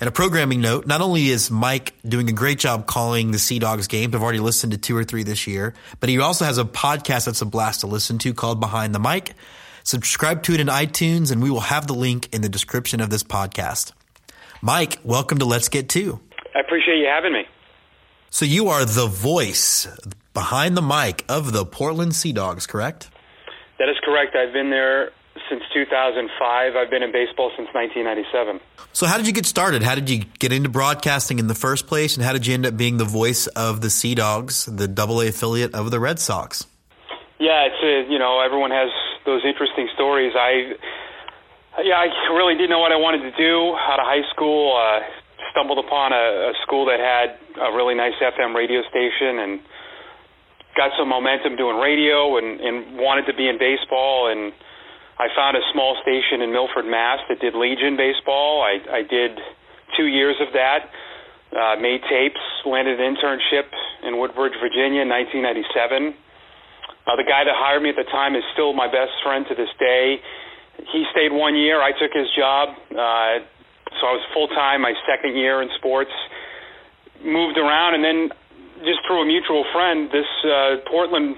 And a programming note, not only is Mike doing a great job calling the Sea Dogs games, I've already listened to two or three this year, but he also has a podcast that's a blast to listen to called Behind the Mike. Subscribe to it in iTunes and we will have the link in the description of this podcast. Mike, welcome to Let's Get Two. I appreciate you having me. So you are the voice behind the mic of the Portland Sea Dogs, correct? That is correct. I've been there since 2005. I've been in baseball since 1997. So how did you get started? How did you get into broadcasting in the first place, and how did you end up being the voice of the Sea Dogs, the Double A affiliate of the Red Sox? Yeah, it's a, you know everyone has those interesting stories. I yeah, I really didn't know what I wanted to do out of high school. Uh, stumbled upon a, a school that had a really nice FM radio station and got some momentum doing radio and, and wanted to be in baseball and I found a small station in Milford, Mass that did Legion baseball. I, I did two years of that. Uh, made tapes, landed an internship in Woodbridge, Virginia, in 1997. Uh, the guy that hired me at the time is still my best friend to this day. He stayed one year. I took his job. Uh, so I was full time my second year in sports. Moved around, and then just through a mutual friend, this uh, Portland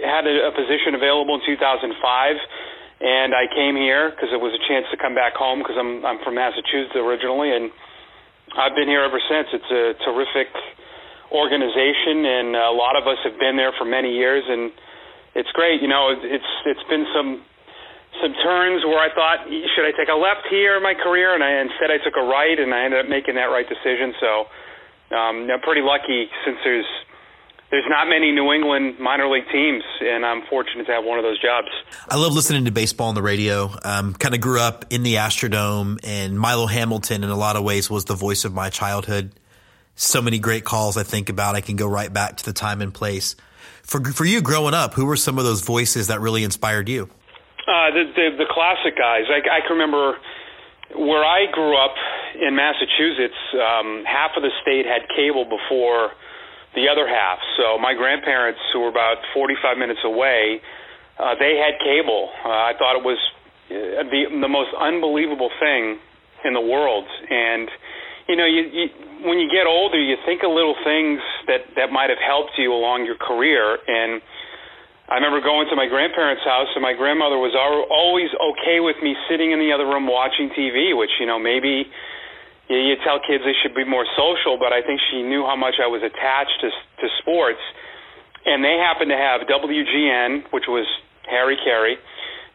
had a, a position available in 2005 and I came here because it was a chance to come back home because I'm I'm from Massachusetts originally, and I've been here ever since. It's a terrific organization, and a lot of us have been there for many years, and it's great. You know, it's it's been some some turns where I thought, should I take a left here in my career, and I instead I took a right, and I ended up making that right decision. So um, I'm pretty lucky since there's there's not many New England minor league teams, and I'm fortunate to have one of those jobs. I love listening to baseball on the radio. Um, kind of grew up in the Astrodome, and Milo Hamilton, in a lot of ways, was the voice of my childhood. So many great calls I think about. I can go right back to the time and place. For for you growing up, who were some of those voices that really inspired you? Uh, the, the the classic guys. I, I can remember where I grew up in Massachusetts. Um, half of the state had cable before the other half. So my grandparents, who were about 45 minutes away, uh, they had cable. Uh, I thought it was uh, the the most unbelievable thing in the world. And you know, you, you when you get older, you think of little things that that might have helped you along your career. And I remember going to my grandparents' house, and my grandmother was always okay with me sitting in the other room watching TV, which you know maybe you, you tell kids they should be more social, but I think she knew how much I was attached to to sports. And they happened to have WGN, which was Harry Caray.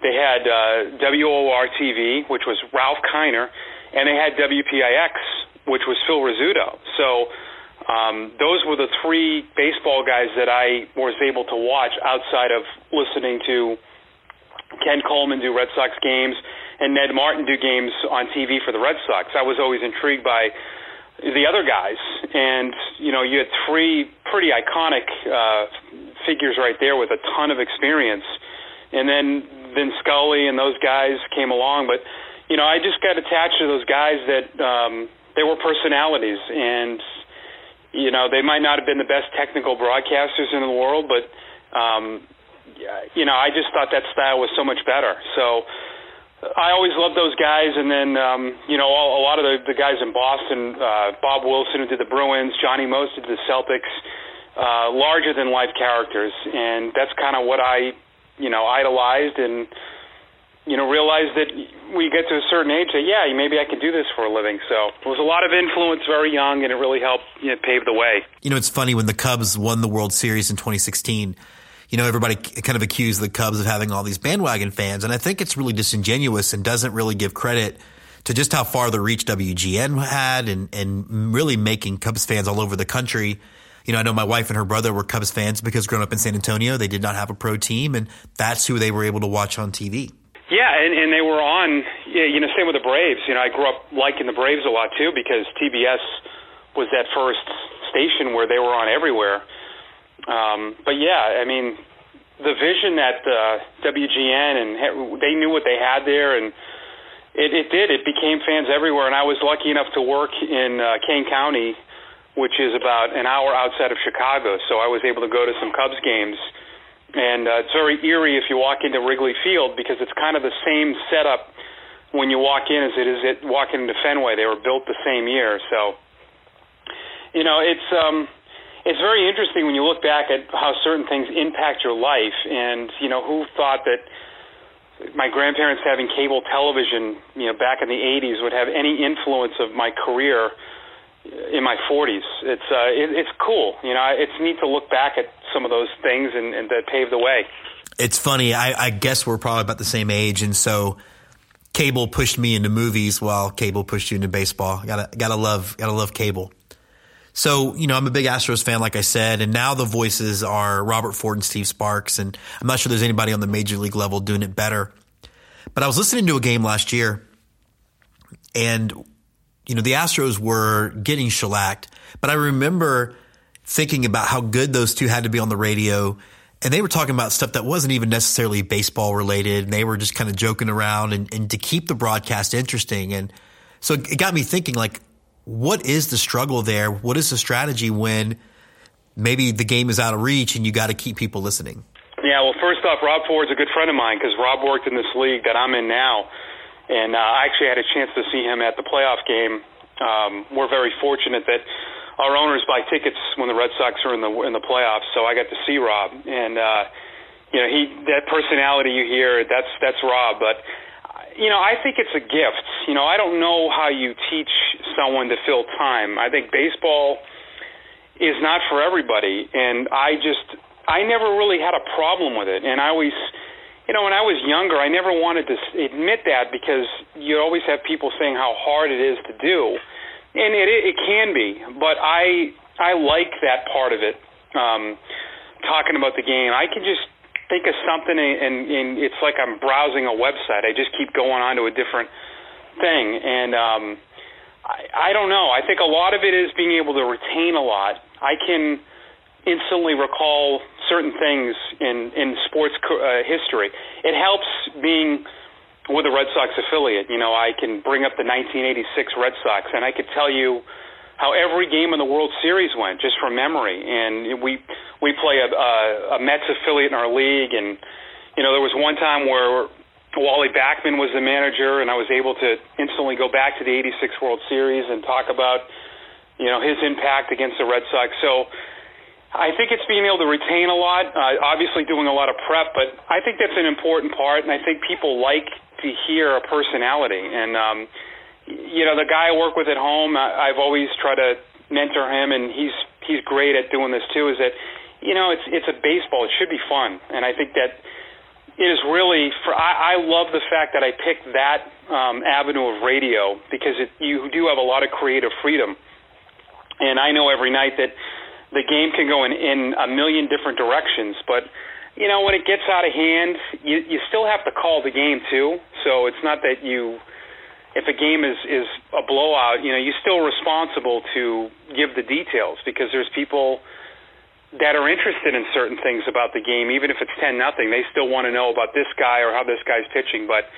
They had uh, WOR TV, which was Ralph Kiner, and they had WPIX, which was Phil Rizzuto. So um, those were the three baseball guys that I was able to watch outside of listening to Ken Coleman do Red Sox games and Ned Martin do games on TV for the Red Sox. I was always intrigued by the other guys, and you know, you had three pretty iconic uh, figures right there with a ton of experience, and then then Scully and those guys came along, but you know, I just got attached to those guys that um, they were personalities, and you know, they might not have been the best technical broadcasters in the world, but um, you know, I just thought that style was so much better. So I always loved those guys, and then um, you know all, a lot of the, the guys in Boston, uh, Bob Wilson who did the Bruins, Johnny Most did the Celtics, uh, larger than life characters, and that's kind of what I you know idolized and you know realized that we get to a certain age that yeah maybe I can do this for a living. So it was a lot of influence very young, and it really helped you know, pave the way. You know, it's funny when the Cubs won the World Series in 2016 you know, everybody kind of accused the Cubs of having all these bandwagon fans. And I think it's really disingenuous and doesn't really give credit to just how far the reach WGN had and, and really making Cubs fans all over the country. You know, I know my wife and her brother were Cubs fans because growing up in San Antonio, they did not have a pro team, and that's who they were able to watch on TV. Yeah, and, and they were on, you know, same with the Braves. You know, I grew up liking the Braves a lot too because TBS was that first station where they were on everywhere. Um, but yeah, I mean, the vision that uh, WGN and they knew what they had there, and it, it did. It became fans everywhere, and I was lucky enough to work in uh, Kane County, which is about an hour outside of Chicago. So I was able to go to some Cubs games, and uh, it's very eerie if you walk into Wrigley Field because it's kind of the same setup when you walk in as it is it walking into Fenway. They were built the same year, so you know it's. um it's very interesting when you look back at how certain things impact your life. And you know, who thought that my grandparents having cable television, you know, back in the '80s would have any influence of my career in my 40s? It's uh, it, it's cool. You know, it's neat to look back at some of those things and, and that paved the way. It's funny. I, I guess we're probably about the same age, and so cable pushed me into movies while cable pushed you into baseball. Gotta gotta love gotta love cable. So, you know, I'm a big Astros fan, like I said, and now the voices are Robert Ford and Steve Sparks, and I'm not sure there's anybody on the major league level doing it better. But I was listening to a game last year, and, you know, the Astros were getting shellacked, but I remember thinking about how good those two had to be on the radio. And they were talking about stuff that wasn't even necessarily baseball related. And they were just kind of joking around and, and to keep the broadcast interesting. And so it got me thinking, like, what is the struggle there? What is the strategy when maybe the game is out of reach and you got to keep people listening? Yeah, well, first off, Rob Ford's a good friend of mine because Rob worked in this league that I'm in now, and uh, I actually had a chance to see him at the playoff game. Um, we're very fortunate that our owners buy tickets when the Red Sox are in the in the playoffs, so I got to see Rob, and uh, you know he that personality you hear that's that's Rob, but you know, I think it's a gift. You know, I don't know how you teach someone to fill time. I think baseball is not for everybody, and I just I never really had a problem with it. And I always, you know, when I was younger, I never wanted to admit that because you always have people saying how hard it is to do, and it it can be. But I I like that part of it. Um, talking about the game, I can just think of something and, and it's like I'm browsing a website. I just keep going on to a different thing, and um, I, I don't know. I think a lot of it is being able to retain a lot. I can instantly recall certain things in in sports uh, history. It helps being with a Red Sox affiliate. You know, I can bring up the 1986 Red Sox, and I could tell you how every game in the World Series went just from memory. And we we play a, a, a Mets affiliate in our league, and you know there was one time where Wally Backman was the manager, and I was able to instantly go back to the '86 World Series and talk about you know his impact against the Red Sox. So. I think it's being able to retain a lot. Uh, obviously, doing a lot of prep, but I think that's an important part, and I think people like to hear a personality. And um, you know, the guy I work with at home, I, I've always tried to mentor him, and he's he's great at doing this too. Is that you know, it's it's a baseball. It should be fun, and I think that it is really for I, I love the fact that I picked that um, avenue of radio because it, you do have a lot of creative freedom, and I know every night that the game can go in, in a million different directions, but you know when it gets out of hand, you, you still have to call the game too. So it's not that you if a game is is a blowout, you know, you're still responsible to give the details because there's people that are interested in certain things about the game, even if it's ten nothing, they still want to know about this guy or how this guy's pitching. But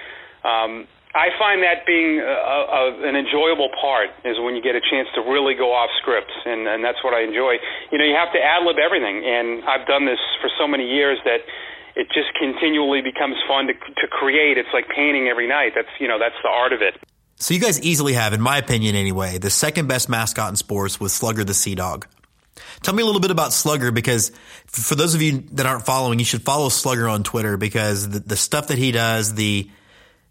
um, I find that being a, a, an enjoyable part is when you get a chance to really go off script, and, and that's what I enjoy. You know, you have to ad lib everything, and I've done this for so many years that it just continually becomes fun to to create. It's like painting every night. That's you know that's the art of it. So you guys easily have, in my opinion anyway, the second best mascot in sports with Slugger the Sea Dog. Tell me a little bit about Slugger because for those of you that aren't following, you should follow Slugger on Twitter because the, the stuff that he does, the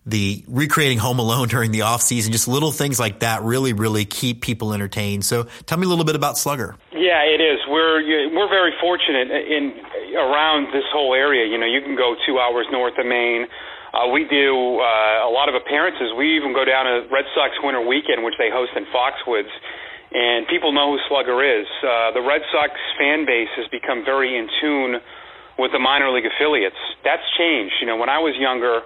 the recreating Home Alone during the off season, just little things like that really, really keep people entertained. So tell me a little bit about Slugger. Yeah, it is. We're we're very fortunate in around this whole area. You know, you can go two hours north of Maine. Uh, we do uh, a lot of appearances. We even go down to Red Sox Winter Weekend, which they host in Foxwoods and people know who Slugger is. Uh, the Red Sox fan base has become very in tune with the minor league affiliates. That's changed. You know, when I was younger,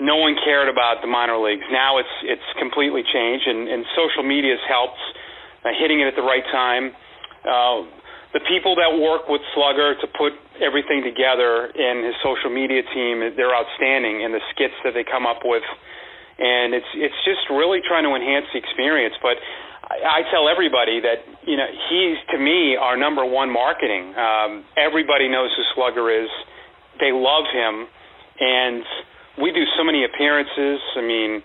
no one cared about the minor leagues. Now it's it's completely changed, and, and social media has helped uh, hitting it at the right time. Uh, the people that work with Slugger to put everything together in his social media team, they're outstanding, and the skits that they come up with, and it's it's just really trying to enhance the experience. But I tell everybody that you know he's to me our number one marketing. Um, everybody knows who Slugger is. They love him, and we do so many appearances. I mean,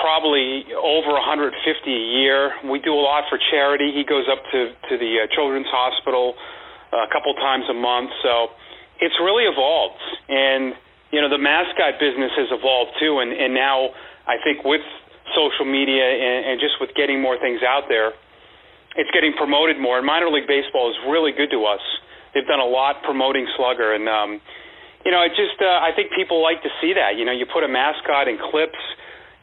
probably over 150 a year. We do a lot for charity. He goes up to to the uh, Children's Hospital uh, a couple times a month. So it's really evolved, and you know the mascot business has evolved too. And and now I think with social media and, and just with getting more things out there, it's getting promoted more. And minor league baseball is really good to us. They've done a lot promoting Slugger, and um, you know, it just uh, I think people like to see that. You know, you put a mascot in clips,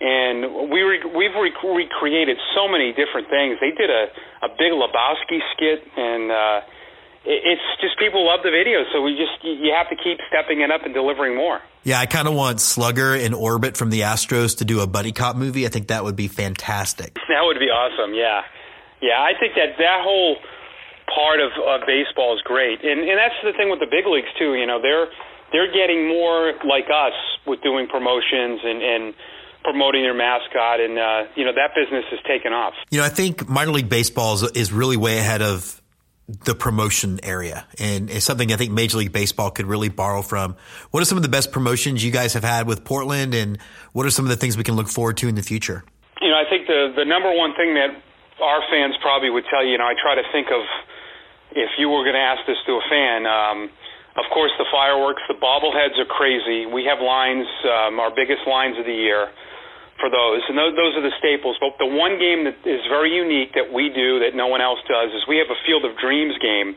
and we re- we've re- recreated so many different things. They did a a Big Lebowski skit, and uh, it, it's just people love the video, so we just you have to keep stepping it up and delivering more. Yeah, I kind of want Slugger in orbit from the Astros to do a buddy cop movie. I think that would be fantastic. That would be awesome. Yeah, yeah, I think that that whole part of, of baseball is great, and and that's the thing with the big leagues too. You know, they're they're getting more like us with doing promotions and and promoting their mascot, and uh, you know that business has taken off. You know, I think minor league baseball is, is really way ahead of the promotion area and it's something I think Major League Baseball could really borrow from. What are some of the best promotions you guys have had with Portland and what are some of the things we can look forward to in the future? You know, I think the the number one thing that our fans probably would tell you, you know, I try to think of if you were going to ask this to a fan, um, of course the fireworks, the bobbleheads are crazy. We have lines, um, our biggest lines of the year for those, and those, those are the staples. But the one game that is very unique that we do that no one else does is we have a Field of Dreams game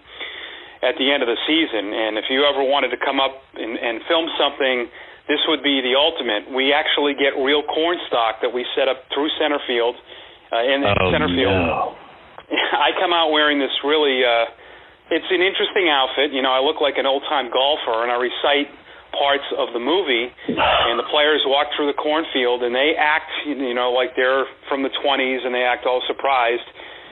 at the end of the season. And if you ever wanted to come up and, and film something, this would be the ultimate. We actually get real corn stock that we set up through center field. Uh, in oh, center field, no. I come out wearing this really. Uh, it's an interesting outfit. You know, I look like an old time golfer, and I recite parts of the movie, and the players walk through the cornfield and they act, you know, like they're from the 20s and they act all surprised.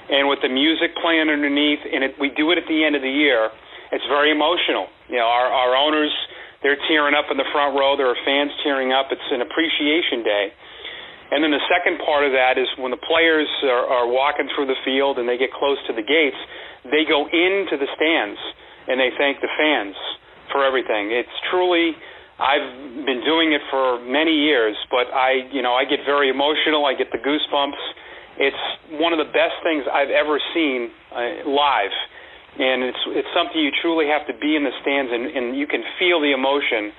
And with the music playing underneath, and it, we do it at the end of the year, it's very emotional. You know, our, our owners, they're tearing up in the front row. There are fans tearing up. It's an appreciation day. And then the second part of that is when the players are, are walking through the field and they get close to the gates, they go into the stands and they thank the fans for everything. It's truly I've been doing it for many years, but I, you know, I get very emotional. I get the goosebumps. It's one of the best things I've ever seen uh, live, and it's it's something you truly have to be in the stands and, and you can feel the emotion.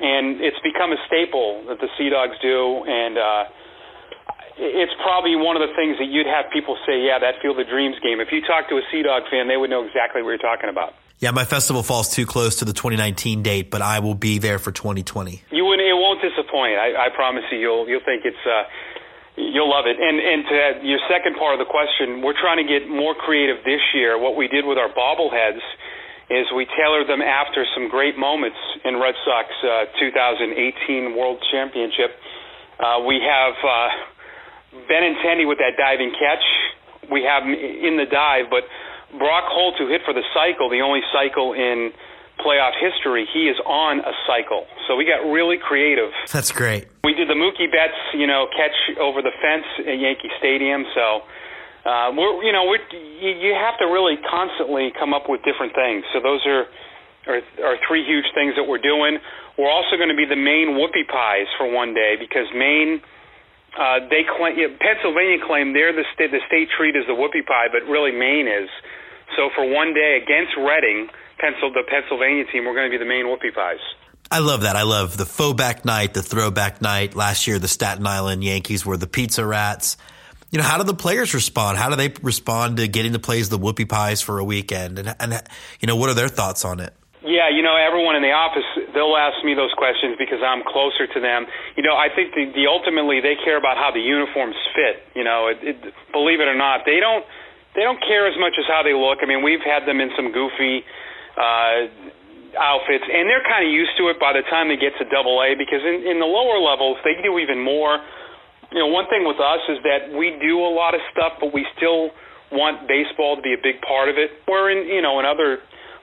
And it's become a staple that the Sea Dogs do, and uh, it's probably one of the things that you'd have people say, yeah, that Field of Dreams game. If you talk to a Sea Dog fan, they would know exactly what you're talking about. Yeah, my festival falls too close to the 2019 date, but I will be there for 2020. You wouldn't. It won't disappoint. I, I promise you. You'll you'll think it's. Uh, You'll love it. And and to your second part of the question, we're trying to get more creative this year. What we did with our bobbleheads is we tailored them after some great moments in Red Sox uh, 2018 World Championship. Uh, we have uh, Benintendi with that diving catch. We have him in the dive, but Brock Holt, who hit for the cycle, the only cycle in playoff history, he is on a cycle. So we got really creative. That's great. We did the Mookie Betts, you know, catch over the fence at Yankee Stadium. So uh, we're, you know, we're, you, you have to really constantly come up with different things. So those are, are are three huge things that we're doing. We're also going to be the Maine whoopie pies for one day because Maine. Uh, they claim Pennsylvania claim they're the state the state treat is the whoopie pie, but really Maine is. So for one day against Reading, Pencil, the Pennsylvania team, we're going to be the Maine whoopie pies. I love that. I love the throwback night, the throwback night. Last year, the Staten Island Yankees were the pizza rats. You know, how do the players respond? How do they respond to getting to play as the whoopie pies for a weekend? And, and you know, what are their thoughts on it? Yeah, you know, everyone in the office, they'll ask me those questions because I'm closer to them. You know, I think the, the ultimately they care about how the uniforms fit. You know, it, it, believe it or not, they don't they don't care as much as how they look. I mean, we've had them in some goofy uh, outfits, and they're kind of used to it by the time they get to Double A because in, in the lower levels they do even more. You know, one thing with us is that we do a lot of stuff, but we still want baseball to be a big part of it. Where in you know in other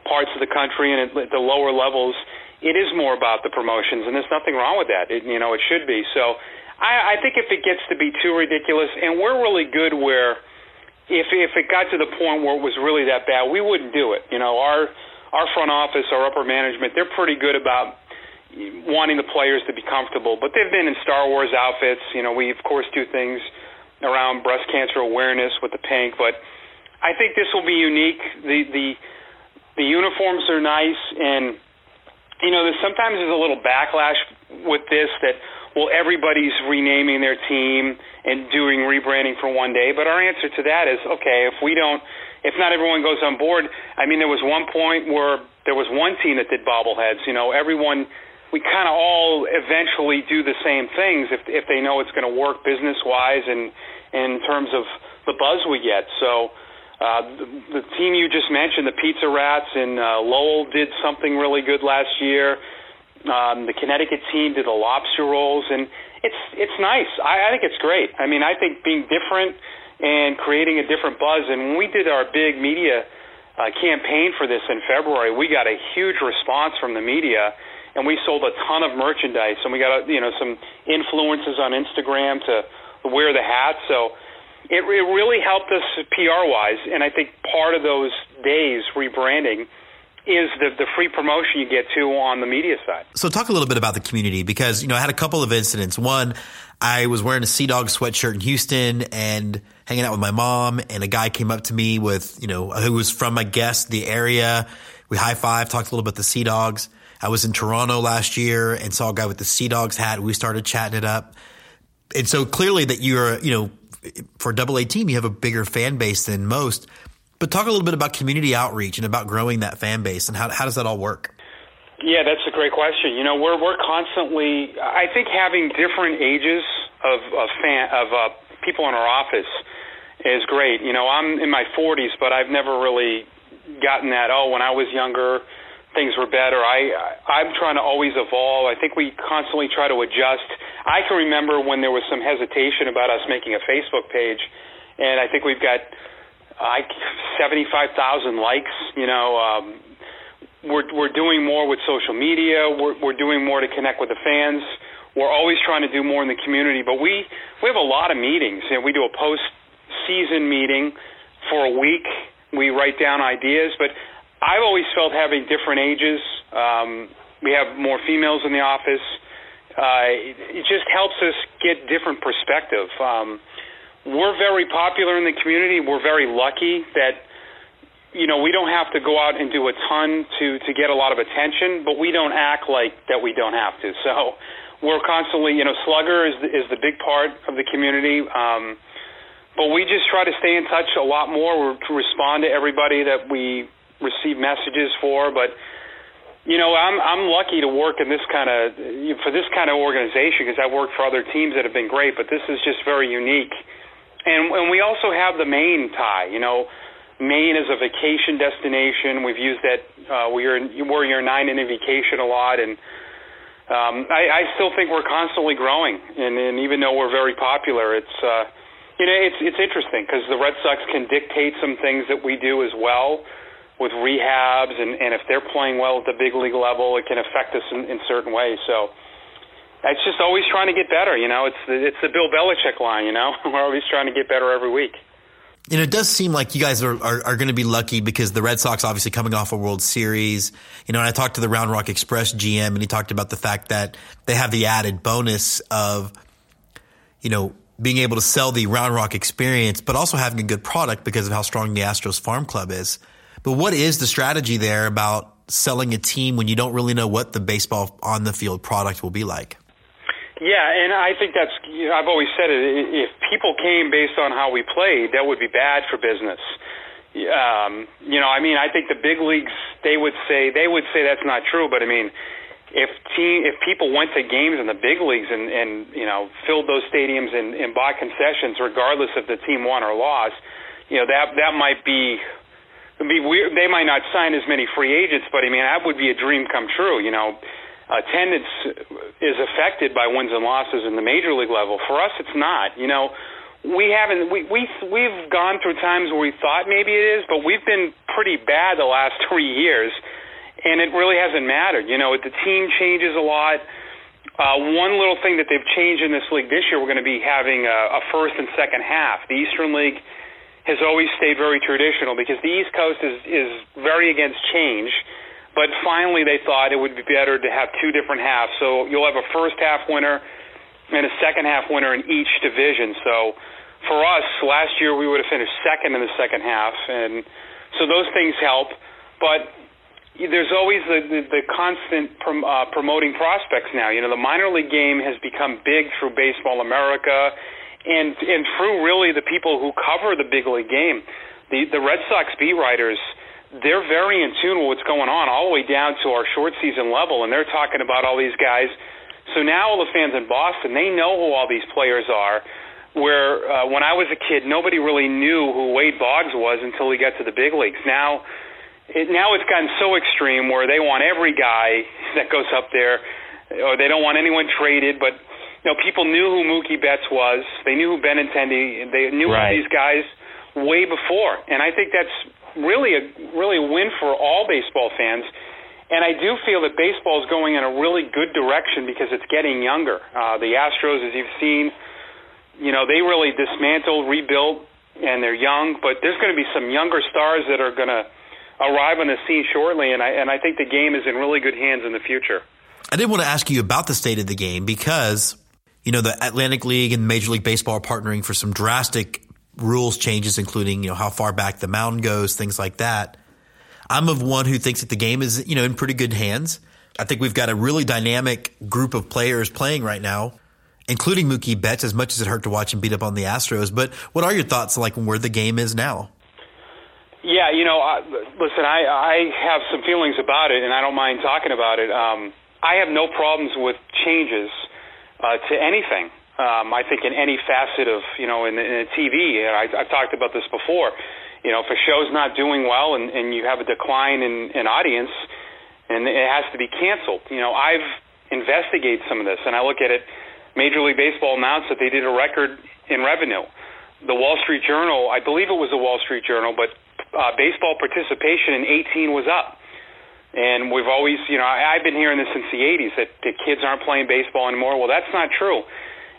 parts of the country and at the lower levels, it is more about the promotions, and there's nothing wrong with that. It, you know, it should be. So, I, I think if it gets to be too ridiculous, and we're really good where if if it got to the point where it was really that bad, we wouldn't do it. You know, our our front office, our upper management, they're pretty good about wanting the players to be comfortable. But they've been in Star Wars outfits. You know, we of course do things around breast cancer awareness with the pink, but I think this will be unique. The the the uniforms are nice, and you know, there's sometimes there's a little backlash with this that well, everybody's renaming their team and doing rebranding for one day. But our answer to that is okay if we don't if not everyone goes on board. I mean, there was one point where there was one team that did bobbleheads. You know, everyone we kind of all eventually do the same things if if they know it's going to work business wise and, and in terms of the buzz we get. So. Uh, the, the team you just mentioned, the Pizza Rats in uh, Lowell, did something really good last year. Um, the Connecticut team did the lobster rolls, and it's it's nice. I, I think it's great. I mean, I think being different and creating a different buzz. And when we did our big media uh, campaign for this in February, we got a huge response from the media, and we sold a ton of merchandise. And we got you know some influences on Instagram to wear the hat. So it, it really helped us PR wise. And I think part of those days rebranding is the the free promotion you get to on the media side. So talk a little bit about the community because you know I had a couple of incidents. One, I was wearing a Sea Dog sweatshirt in Houston and hanging out with my mom, and a guy came up to me with you know who was from I guess the area. We high five, talked a little bit about the Sea Dogs. I was in Toronto last year and saw a guy with the Sea Dogs hat. We started chatting it up, and so clearly that you're you know for double A team you have a bigger fan base than most. But talk a little bit about community outreach and about growing that fan base and how, how does that all work? Yeah, that's a great question. You know, we're we're constantly. I think having different ages of of fan of uh, people in our office is great. You know, I'm in my 40s, but I've never really gotten that. Oh, when I was younger, things were better. I I'm trying to always evolve. I think we constantly try to adjust. I can remember when there was some hesitation about us making a Facebook page, and I think we've got I 75,000 likes. You know, um, we're we're doing more with social media. We're we're doing more to connect with the fans. We're always trying to do more in the community, but we we have a lot of meetings. You know, we do a post season meeting for a week. We write down ideas, but I've always felt having different ages. Um, we have more females in the office. Uh, it, it just helps us get different perspective. Um, we're very popular in the community. We're very lucky that you know we don't have to go out and do a ton to to get a lot of attention, but we don't act like that we don't have to. So we're constantly, you know, Slugger is the, is the big part of the community. Um, but we just try to stay in touch a lot more. We to respond to everybody that we receive messages for. But you know, I'm I'm lucky to work in this kind of for this kind of organization because I've worked for other teams that have been great. But this is just very unique. And and we also have the Maine tie. You know, Maine is a vacation destination. We've used that. Uh, we're we're your nine in a vacation a lot and um, I, I still think we're constantly growing, and, and even though we're very popular, it's uh, you know it's it's interesting because the Red Sox can dictate some things that we do as well with rehabs, and, and if they're playing well at the big league level, it can affect us in, in certain ways. So it's just always trying to get better. You know, it's the, it's the Bill Belichick line. You know, we're always trying to get better every week know, it does seem like you guys are, are, are going to be lucky because the Red Sox obviously coming off a World Series. You know, and I talked to the Round Rock Express GM and he talked about the fact that they have the added bonus of, you know, being able to sell the Round Rock experience, but also having a good product because of how strong the Astros Farm Club is. But what is the strategy there about selling a team when you don't really know what the baseball on the field product will be like? Yeah, and I think that's you know, I've always said it. If people came based on how we played, that would be bad for business. Um, you know, I mean, I think the big leagues they would say they would say that's not true, but I mean, if team if people went to games in the big leagues and and you know filled those stadiums and, and bought concessions, regardless if the team won or lost, you know that that might be. Be weird. They might not sign as many free agents, but I mean that would be a dream come true. You know, attendance is affected by wins and losses in the major league level. For us, it's not. You know, we haven't we we we've gone through times where we thought maybe it is, but we've been pretty bad the last three years, and it really hasn't mattered. You know, the team changes a lot. Uh, one little thing that they've changed in this league this year, we're going to be having a, a first and second half. The Eastern League has always stayed very traditional because the East Coast is is very against change but finally, they thought it would be better to have two different halves. So you'll have a first half winner and a second half winner in each division. So for us, last year we would have finished second in the second half, and so those things help. But there's always the, the, the constant prom, uh, promoting prospects now. You know, the minor league game has become big through Baseball America, and and through really the people who cover the big league game. The the Red Sox beat writers they're very in tune with what's going on all the way down to our short season level, and they're talking about all these guys. So now all the fans in Boston, they know who all these players are. Where uh, when I was a kid, nobody really knew who Wade Boggs was until he got to the big leagues. Now, it, now it's gotten so extreme where they want every guy that goes up there, or they don't want anyone traded. But you know, people knew who Mookie Betts was. They knew who Benintendi. They knew right. these guys way before, and I think that's really a really a win for all baseball fans. And I do feel that baseball is going in a really good direction because it's getting younger. Uh, the Astros, as you've seen, you know, they really dismantled, rebuilt, and they're young. But there's going to be some younger stars that are going to arrive on the scene shortly, and I and I think the game is in really good hands in the future. I did want to ask you about the state of the game because you know the Atlantic League and Major League Baseball are partnering for some drastic rules changes, including you know how far back the mound goes, things like that. I'm of one who thinks that the game is you know in pretty good hands. I think we've got a really dynamic group of players playing right now, including Mookie Betts. As much as it hurt to watch him beat up on the Astros, but what are your thoughts like where the game is now? Yeah, you know, I, listen, I I have some feelings about it, and I don't mind talking about it. Um, I have no problems with changes uh, to anything um, I think in any facet of you know in, in TV. And I, I've talked about this before. You know, if a show's not doing well and, and you have a decline in, in audience, and it has to be canceled. You know, I've investigated some of this, and I look at it. Major League Baseball announced that they did a record in revenue. The Wall Street Journal, I believe it was the Wall Street Journal, but uh, baseball participation in 18 was up. And we've always, you know, I've been hearing this since the 80s that the kids aren't playing baseball anymore. Well, that's not true.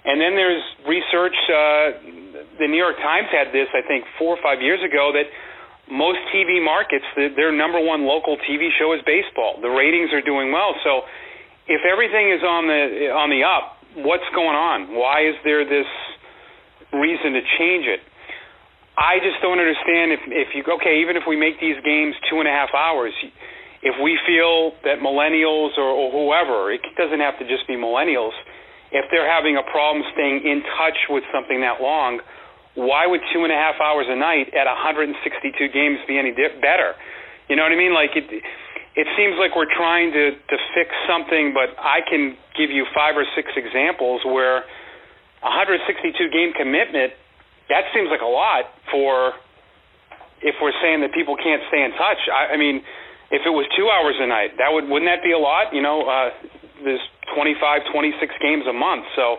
And then there's research. Uh, the New York Times had this, I think, four or five years ago that most TV markets, the, their number one local TV show is baseball. The ratings are doing well. So if everything is on the on the up, what's going on? Why is there this reason to change it? I just don't understand if if you okay, even if we make these games two and a half hours, if we feel that millennials or, or whoever, it doesn't have to just be millennials, if they're having a problem staying in touch with something that long, why would two and a half hours a night at 162 games be any di- better? You know what I mean? Like it, it seems like we're trying to to fix something, but I can give you five or six examples where 162 game commitment. That seems like a lot for if we're saying that people can't stay in touch. I, I mean, if it was two hours a night, that would wouldn't that be a lot? You know, uh, there's 25, 26 games a month, so.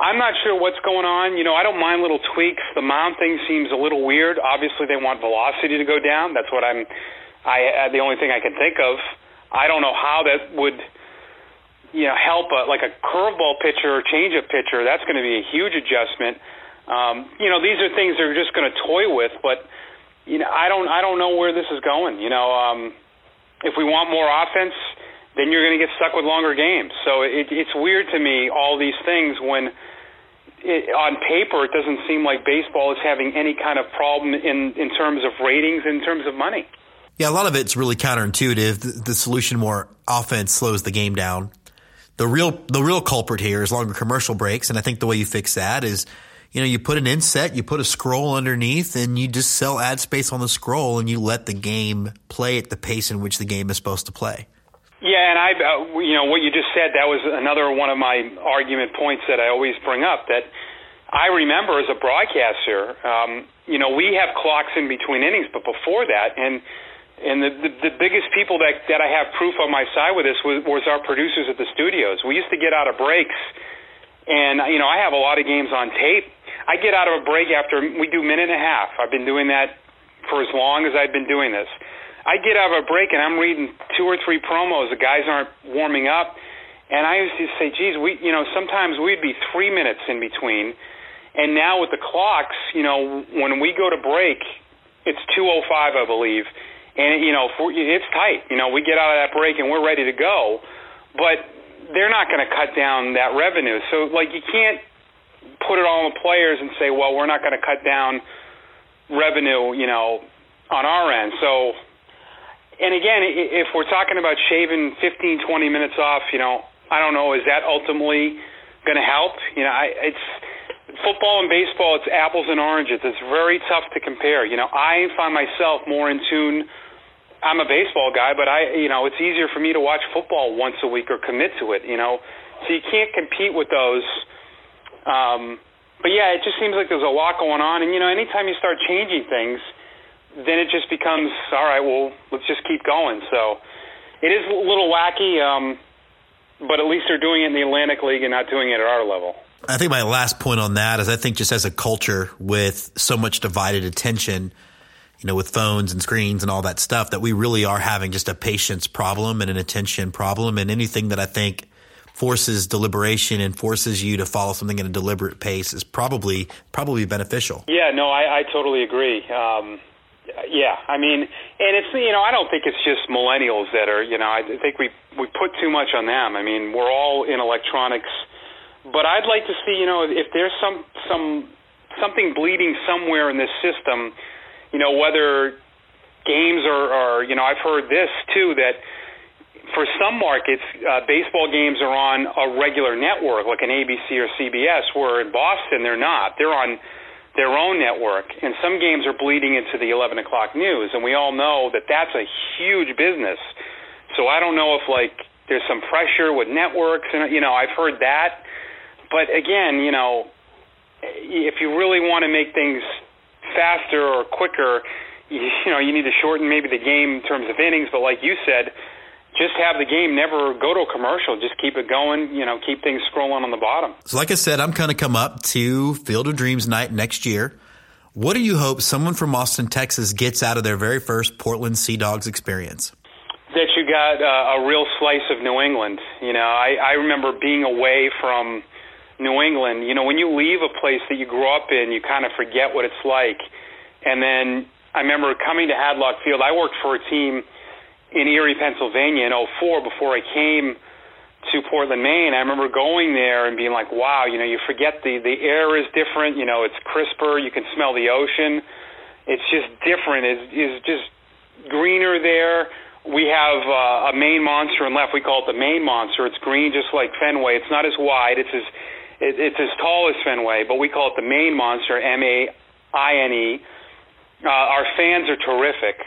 I'm not sure what's going on. You know, I don't mind little tweaks. The mound thing seems a little weird. Obviously, they want velocity to go down. That's what I'm. I uh, the only thing I can think of. I don't know how that would, you know, help a, like a curveball pitcher or changeup pitcher. That's going to be a huge adjustment. Um, you know, these are things they're just going to toy with, but you know, I don't. I don't know where this is going. You know, um, if we want more offense, then you're going to get stuck with longer games. So it, it's weird to me all these things when it, on paper, it doesn't seem like baseball is having any kind of problem in, in terms of ratings, in terms of money. Yeah, a lot of it's really counterintuitive. The, the solution more offense slows the game down. The real the real culprit here is longer commercial breaks, and I think the way you fix that is, you know, you put an inset, you put a scroll underneath, and you just sell ad space on the scroll, and you let the game play at the pace in which the game is supposed to play. Yeah, and I, uh, you know, what you just said, that was another one of my argument points that I always bring up. That I remember as a broadcaster, um, you know, we have clocks in between innings, but before that, and and the, the the biggest people that that I have proof on my side with this was, was our producers at the studios. We used to get out of breaks, and you know, I have a lot of games on tape. I get out of a break after we do minute and a half. I've been doing that for as long as I've been doing this I get out of a break and I'm reading two or three promos. The guys aren't warming up, and I used to say, "Geez, we, you know, sometimes we'd be three minutes in between." And now with the clocks, you know, when we go to break, it's 2:05, I believe, and you know, for, it's tight. You know, we get out of that break and we're ready to go, but they're not going to cut down that revenue. So, like, you can't put it all on the players and say, "Well, we're not going to cut down revenue," you know, on our end. So and again, if we're talking about shaving 15, 20 minutes off, you know, I don't know, is that ultimately going to help? You know, I, it's football and baseball. It's apples and oranges. It's very tough to compare. You know, I find myself more in tune. I'm a baseball guy, but I, you know, it's easier for me to watch football once a week or commit to it. You know, so you can't compete with those. Um, but yeah, it just seems like there's a lot going on, and you know, anytime you start changing things then it just becomes all right. Well, let's just keep going. So it is a little wacky, um, but at least they're doing it in the Atlantic League and not doing it at our level. I think my last point on that is I think just as a culture with so much divided attention, you know, with phones and screens and all that stuff, that we really are having just a patience problem and an attention problem. And anything that I think forces deliberation and forces you to follow something at a deliberate pace is probably probably beneficial. Yeah, no, I, I totally agree. Um, yeah, I mean, and it's you know I don't think it's just millennials that are you know I think we we put too much on them. I mean, we're all in electronics, but I'd like to see you know if there's some some something bleeding somewhere in this system, you know whether games are, are you know I've heard this too that for some markets uh, baseball games are on a regular network like an ABC or CBS, where in Boston they're not. They're on their own network, and some games are bleeding into the 11 o'clock news, and we all know that that's a huge business. So I don't know if like there's some pressure with networks, and you know I've heard that, but again, you know, if you really want to make things faster or quicker, you, you know you need to shorten maybe the game in terms of innings, but like you said just have the game never go to a commercial. Just keep it going. You know, keep things scrolling on the bottom. So, like I said, I'm going to come up to Field of Dreams night next year. What do you hope someone from Austin, Texas, gets out of their very first Portland Sea Dogs experience? That you got uh, a real slice of New England. You know, I, I remember being away from New England. You know, when you leave a place that you grew up in, you kind of forget what it's like. And then I remember coming to Hadlock Field. I worked for a team in Erie, Pennsylvania in 04 before I came to Portland, Maine. I remember going there and being like, wow, you know, you forget the the air is different, you know, it's crisper, you can smell the ocean. It's just different. It's is just greener there. we have uh, a Maine monster in left. We call it the Maine monster. It's green, just like Fenway. It's not as wide. It's as it, it's as tall as Fenway, but we call it the Maine monster. M A I N E. Uh, our fans are terrific.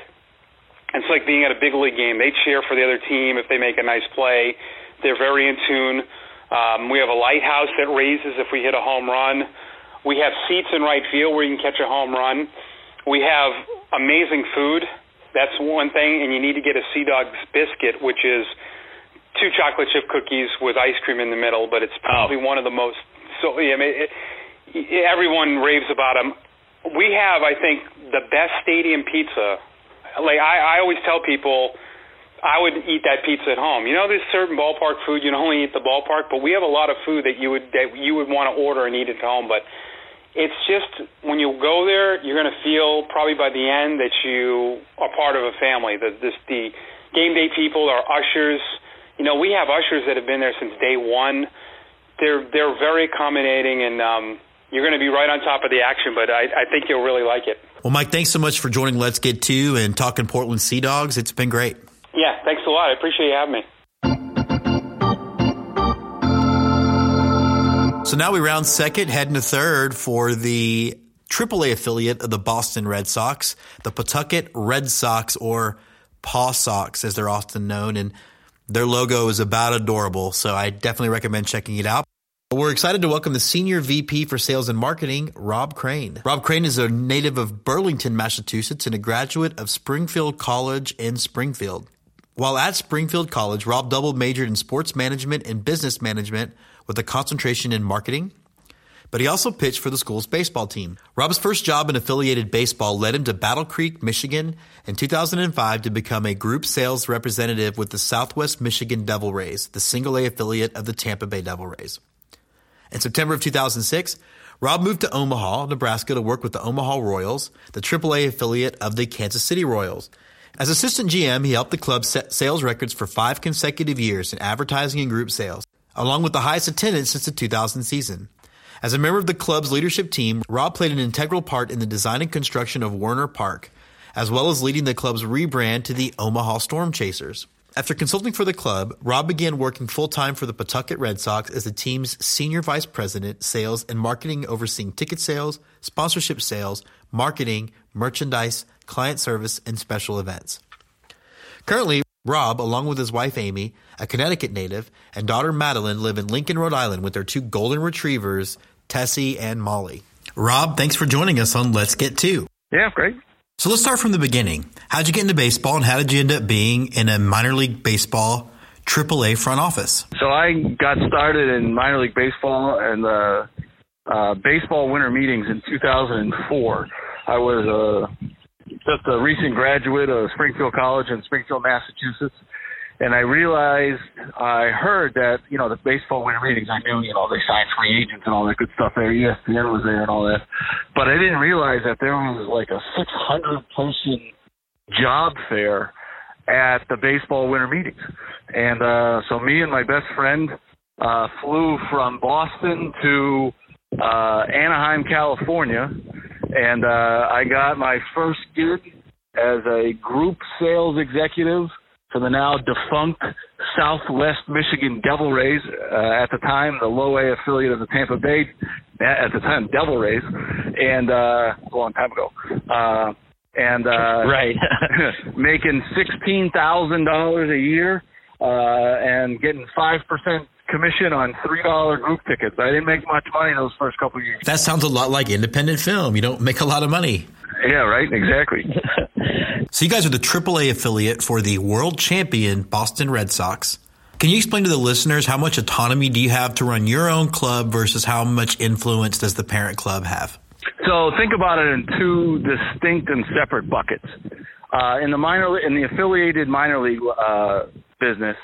It's like being at a big league game. They cheer for the other team if they make a nice play. They're very in tune. Um, we have a lighthouse that raises if we hit a home run. We have seats in right field where you can catch a home run. We have amazing food. That's one thing, and you need to get a Sea Dogs biscuit, which is two chocolate chip cookies with ice cream in the middle. But it's probably one of the most. So yeah, I mean, it, it, everyone raves about them. We have, I think, the best stadium pizza. Like I, I always tell people, I would eat that pizza at home. You know, there's certain ballpark food you can only eat the ballpark, but we have a lot of food that you would that you would want to order and eat at home. But it's just when you go there, you're going to feel probably by the end that you are part of a family. The this the game day people are ushers. You know, we have ushers that have been there since day one. They're they're very accommodating, and um, you're going to be right on top of the action. But I, I think you'll really like it. Well, Mike, thanks so much for joining Let's Get Two and talking Portland Sea Dogs. It's been great. Yeah, thanks a lot. I appreciate you having me. So now we round second, heading to third for the AAA affiliate of the Boston Red Sox, the Pawtucket Red Sox, or PawSox, as they're often known. And their logo is about adorable, so I definitely recommend checking it out. We're excited to welcome the Senior VP for Sales and Marketing, Rob Crain. Rob Crain is a native of Burlington, Massachusetts, and a graduate of Springfield College in Springfield. While at Springfield College, Rob double majored in sports management and business management with a concentration in marketing, but he also pitched for the school's baseball team. Rob's first job in affiliated baseball led him to Battle Creek, Michigan in 2005 to become a group sales representative with the Southwest Michigan Devil Rays, the single A affiliate of the Tampa Bay Devil Rays. In September of 2006, Rob moved to Omaha, Nebraska to work with the Omaha Royals, the AAA affiliate of the Kansas City Royals. As assistant GM, he helped the club set sales records for five consecutive years in advertising and group sales, along with the highest attendance since the 2000 season. As a member of the club's leadership team, Rob played an integral part in the design and construction of Werner Park, as well as leading the club's rebrand to the Omaha Storm Chasers. After consulting for the club, Rob began working full time for the Pawtucket Red Sox as the team's senior vice president, sales and marketing, overseeing ticket sales, sponsorship sales, marketing, merchandise, client service, and special events. Currently, Rob, along with his wife Amy, a Connecticut native, and daughter Madeline live in Lincoln, Rhode Island with their two golden retrievers, Tessie and Molly. Rob, thanks for joining us on Let's Get Two. Yeah, great. So let's start from the beginning. How'd you get into baseball and how did you end up being in a minor league baseball AAA front office? So I got started in minor league baseball and the uh, baseball winter meetings in 2004. I was uh, just a recent graduate of Springfield College in Springfield, Massachusetts. And I realized, I heard that, you know, the baseball winter meetings, I knew, you know, they signed free agents and all that good stuff there. ESPN was there and all that. But I didn't realize that there was like a 600 person job fair at the baseball winter meetings. And uh, so me and my best friend uh, flew from Boston to uh, Anaheim, California and uh, I got my first gig as a group sales executive for the now defunct Southwest Michigan Devil Rays. Uh, at the time, the low A affiliate of the Tampa Bay, at the time, Devil Rays, and uh, a long time ago. Uh, and uh, right, making sixteen thousand dollars a year uh, and getting five percent commission on three dollar group tickets. I didn't make much money those first couple of years. That sounds a lot like independent film. You don't make a lot of money. Yeah, right. Exactly. so you guys are the AAA affiliate for the world champion Boston Red Sox. Can you explain to the listeners how much autonomy do you have to run your own club versus how much influence does the parent club have? So think about it in two distinct and separate buckets. Uh, in the minor, in the affiliated minor league uh, business,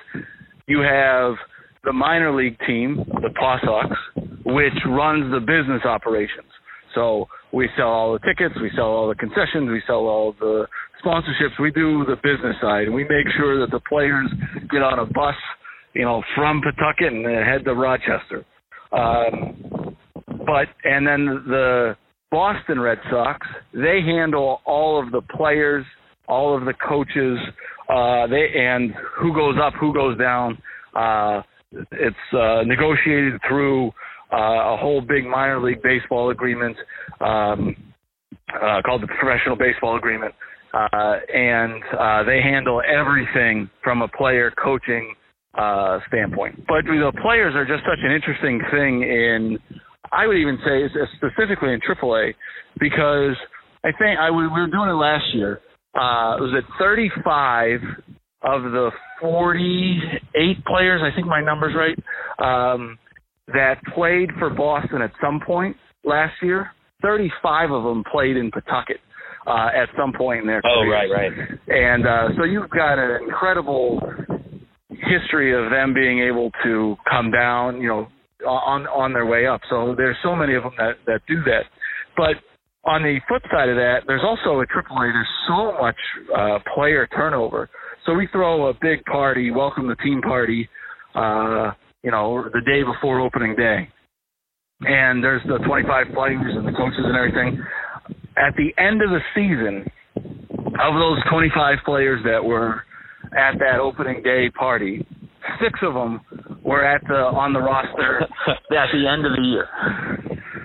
you have the minor league team, the PawSox, which runs the business operations. So we sell all the tickets, we sell all the concessions, we sell all the sponsorships. We do the business side, we make sure that the players get on a bus, you know, from Pawtucket and head to Rochester. Um, but and then the Boston Red Sox, they handle all of the players, all of the coaches, uh, they and who goes up, who goes down. Uh, it's uh, negotiated through uh, a whole big minor league baseball agreement um, uh, called the Professional Baseball Agreement, uh, and uh, they handle everything from a player coaching uh, standpoint. But the players are just such an interesting thing in, I would even say, specifically in AAA, because I think I we were doing it last year. Uh, it was at 35 of the 48 players? I think my number's right. Um, that played for Boston at some point last year. 35 of them played in Pawtucket uh, at some point in their career. Oh, right, right. And uh, so you've got an incredible history of them being able to come down, you know, on on their way up. So there's so many of them that that do that. But on the flip side of that, there's also a AAA. There's so much uh, player turnover. So we throw a big party, welcome the team party, uh, you know, the day before opening day, and there's the 25 players and the coaches and everything. At the end of the season, of those 25 players that were at that opening day party, six of them were at the on the roster at the end of the year.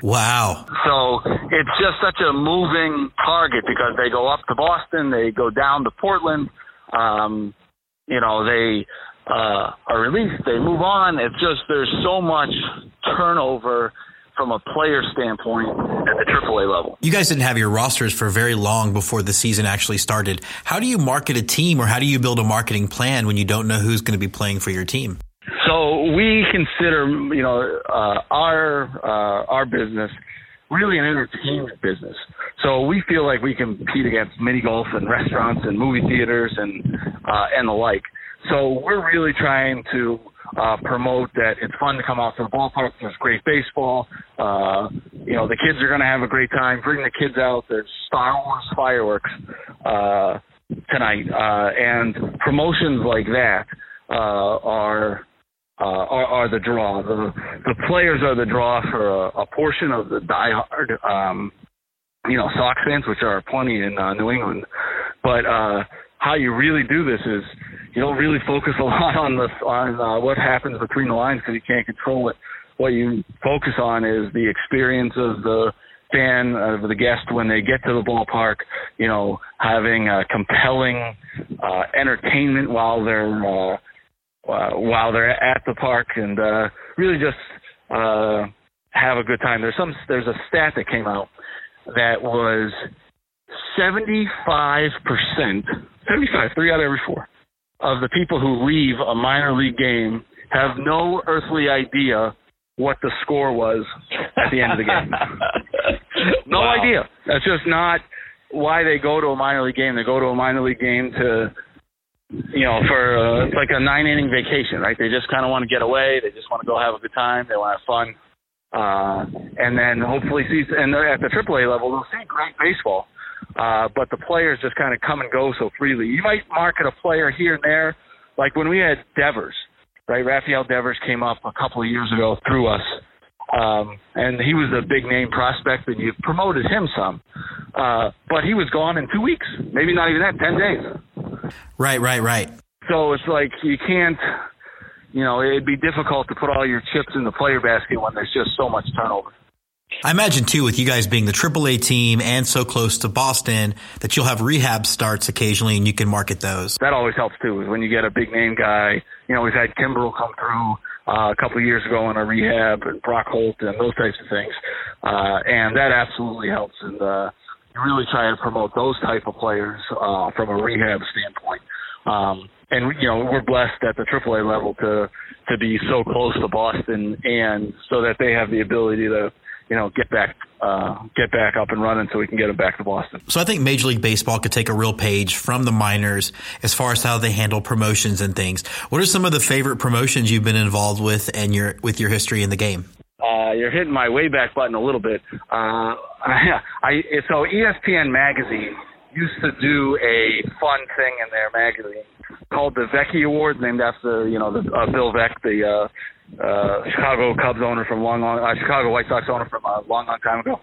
Wow. So it's just such a moving target because they go up to Boston, they go down to Portland, um, you know, they uh, are released, they move on. It's just there's so much turnover from a player standpoint at the AAA level. You guys didn't have your rosters for very long before the season actually started. How do you market a team or how do you build a marketing plan when you don't know who's going to be playing for your team? So we consider, you know, uh, our uh, our business really an entertainment business. So we feel like we compete against mini golf and restaurants and movie theaters and uh, and the like. So we're really trying to uh, promote that it's fun to come out to the ballpark. There's great baseball. Uh, you know, the kids are going to have a great time. Bring the kids out. There's Star Wars fireworks uh, tonight, uh, and promotions like that uh, are uh, are, are the draw. The the players are the draw for a, a portion of the diehard, um, you know, Sox fans, which are plenty in uh, New England. But uh, how you really do this is you don't really focus a lot on the on uh, what happens between the lines because you can't control it. What you focus on is the experience of the fan of the guest when they get to the ballpark. You know, having uh, compelling uh, entertainment while they're uh, uh, while they're at the park and uh, really just uh, have a good time. There's some there's a stat that came out that was 75 percent, 75, three out of every four of the people who leave a minor league game have no earthly idea what the score was at the end of the game. no Wow. idea. That's just not why they go to a minor league game. They go to a minor league game to you know, for uh, it's like a nine inning vacation, right? They just kind of want to get away. They just want to go have a good time. They want to have fun, uh, and then hopefully see. And at the AAA level, they'll see great baseball, uh, but the players just kind of come and go so freely. You might market a player here and there, like when we had Devers, right? Rafael Devers came up a couple of years ago through us. Um, and he was a big name prospect, and you promoted him some, uh, but he was gone in two weeks, maybe not even that, ten days. Right, right, right. So it's like you can't, you know, it'd be difficult to put all your chips in the player basket when there's just so much turnover. I imagine too, with you guys being the AAA team and so close to Boston, that you'll have rehab starts occasionally and you can market those. That always helps too. When you get a big name guy, you know, we've had Kimbrel come through uh, a couple of years ago in a rehab, and Brock Holt, and those types of things, uh, and that absolutely helps. And uh, you really try to promote those type of players uh, from a rehab standpoint. Um, and you know, we're blessed at the AAA level to to be so close to Boston, and so that they have the ability to, you know, get back uh, get back up and running, so we can get them back to Boston. So I think Major League Baseball could take a real page from the minors as far as how they handle promotions and things. What are some of the favorite promotions you've been involved with and your with your history in the game? Uh, you're hitting my way back button a little bit. Uh, I I, so ESPN magazine used to do a fun thing in their magazine called the Veeckie Awards, named after you know the uh, Bill Veeck, the uh, uh, Chicago Cubs owner from long, long uh, Chicago White Sox owner from a long, long time ago,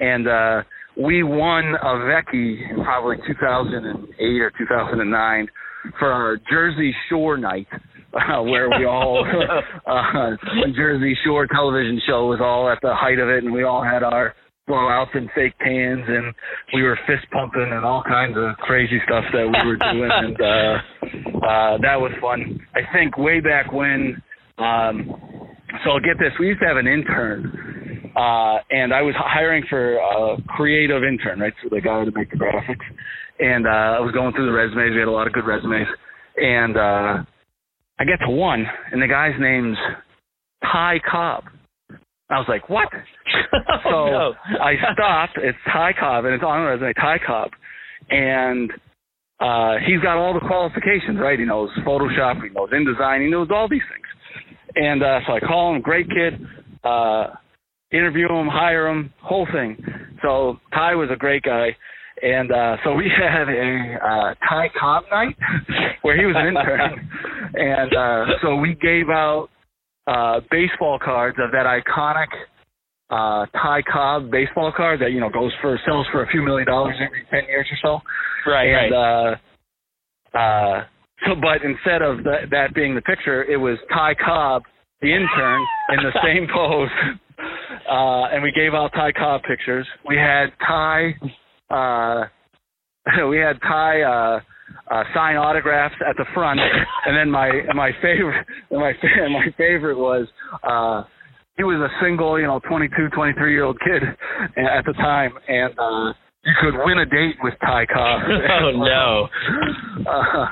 and uh, we won a Veeckie in probably 2008 or 2009 for our Jersey Shore night. Uh, where we all, uh, Jersey Shore television show was all at the height of it, and we all had our blowouts and fake tans, and we were fist pumping and all kinds of crazy stuff that we were doing, and uh, uh, that was fun. I think way back when. Um, so I'll get this, we used to have an intern, uh, and I was hiring for a creative intern, right? So the guy to make the graphics, and uh, I was going through the resumes. We had a lot of good resumes, and uh, I get to one, and the guy's name's Ty Cobb. I was like, what? so no. I stopped. It's Ty Cobb, and it's on the resume, Ty Cobb, and uh, he's got all the qualifications, right? He knows Photoshop, he knows InDesign, he knows all these things. And uh, so I call him, great kid, uh, interview him, hire him, whole thing. So Ty was a great guy. And uh, so we had a uh, Ty Cobb night where he was an intern. and uh, so we gave out uh, baseball cards of that iconic uh, Ty Cobb baseball card that, you know, goes for, sells for a few million dollars every 10 years or so. Right, and, right. uh, uh, so, but instead of that, that being the picture, it was Ty Cobb, the intern, in the same pose. Uh, and we gave out Ty Cobb pictures. We had Ty, uh, we had Ty, uh, uh, sign autographs at the front, and then my my favorite my my favorite was uh, he was a single, you know, 22, 23 year old kid at the time, and uh, you could win a date with Ty Cobb. oh no! Uh,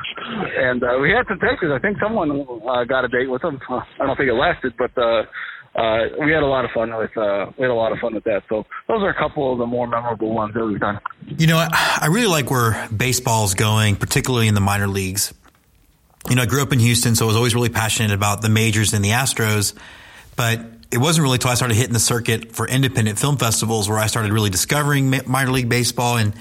and uh, we had some pictures. I think someone uh, got a date with him. I don't think it lasted, but uh, uh, we had a lot of fun with uh, we had a lot of fun with that. So those are a couple of the more memorable ones that we've done. You know, I really like where baseball's going, particularly in the minor leagues. You know, I grew up in Houston, so I was always really passionate about the majors and the Astros, but it wasn't really until I started hitting the circuit for independent film festivals where I started really discovering minor league baseball. And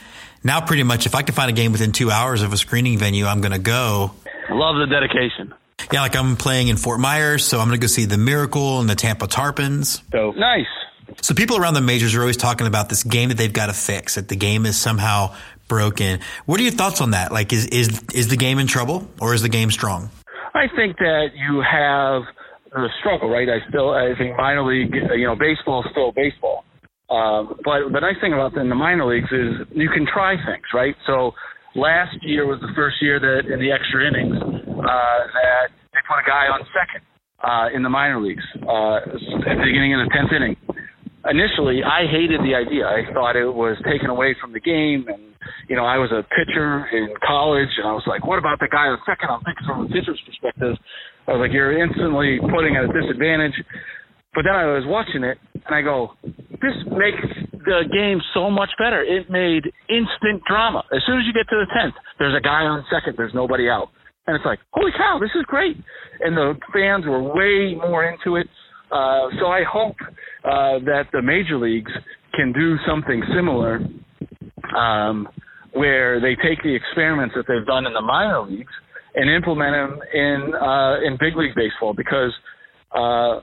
now, pretty much, if I can find a game within two hours of a screening venue, I'm going to go. Love the dedication. Yeah, like I'm playing in Fort Myers, so I'm going to go see the Miracle and the Tampa Tarpons. So nice. So people around the majors are always talking about this game that they've got to fix. That the game is somehow broken. What are your thoughts on that? Like, is is is the game in trouble or is the game strong? I think that you have the struggle, right? I still, I think minor league, you know, baseball is still baseball. Um, but the nice thing about in the minor leagues is you can try things, right? So last year was the first year that in the extra innings uh, that they put a guy on second uh, in the minor leagues uh, at the beginning of the tenth inning. Initially, I hated the idea. I thought it was taken away from the game, and you know, I was a pitcher in college, and I was like, "What about the guy on second? I'm thinking from a pitcher's perspective. I was like, "You're instantly putting at a disadvantage." But then I was watching it, and I go, "This makes the game so much better. It made instant drama. As soon as you get to the tenth, there's a guy on second. There's nobody out, and it's like, holy cow, this is great. And the fans were way more into it. Uh, so I hope uh, that the major leagues can do something similar, um, where they take the experiments that they've done in the minor leagues and implement them in uh, in big league baseball because uh,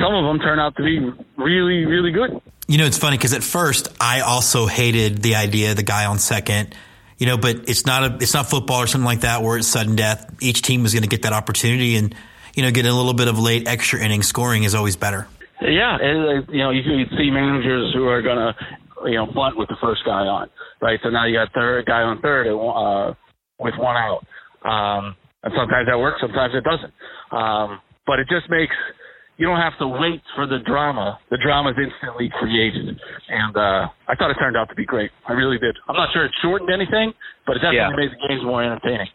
some of them turn out to be really, really good. You know, it's funny because at first I also hated the idea of the guy on second. You know, but it's not a it's not football or something like that where it's sudden death. Each team is going to get that opportunity, and you know, getting a little bit of late extra inning scoring is always better. Yeah, and, you know, you can see managers who are going to you know bunt with the first guy on, right? So now you got third guy on third uh, with one out, um, and sometimes that works, sometimes it doesn't. Um, but it just makes you don't have to wait for the drama. The drama is instantly created, and uh, I thought it turned out to be great. I really did. I'm not sure it shortened anything, but it definitely Yeah. made the games more entertaining.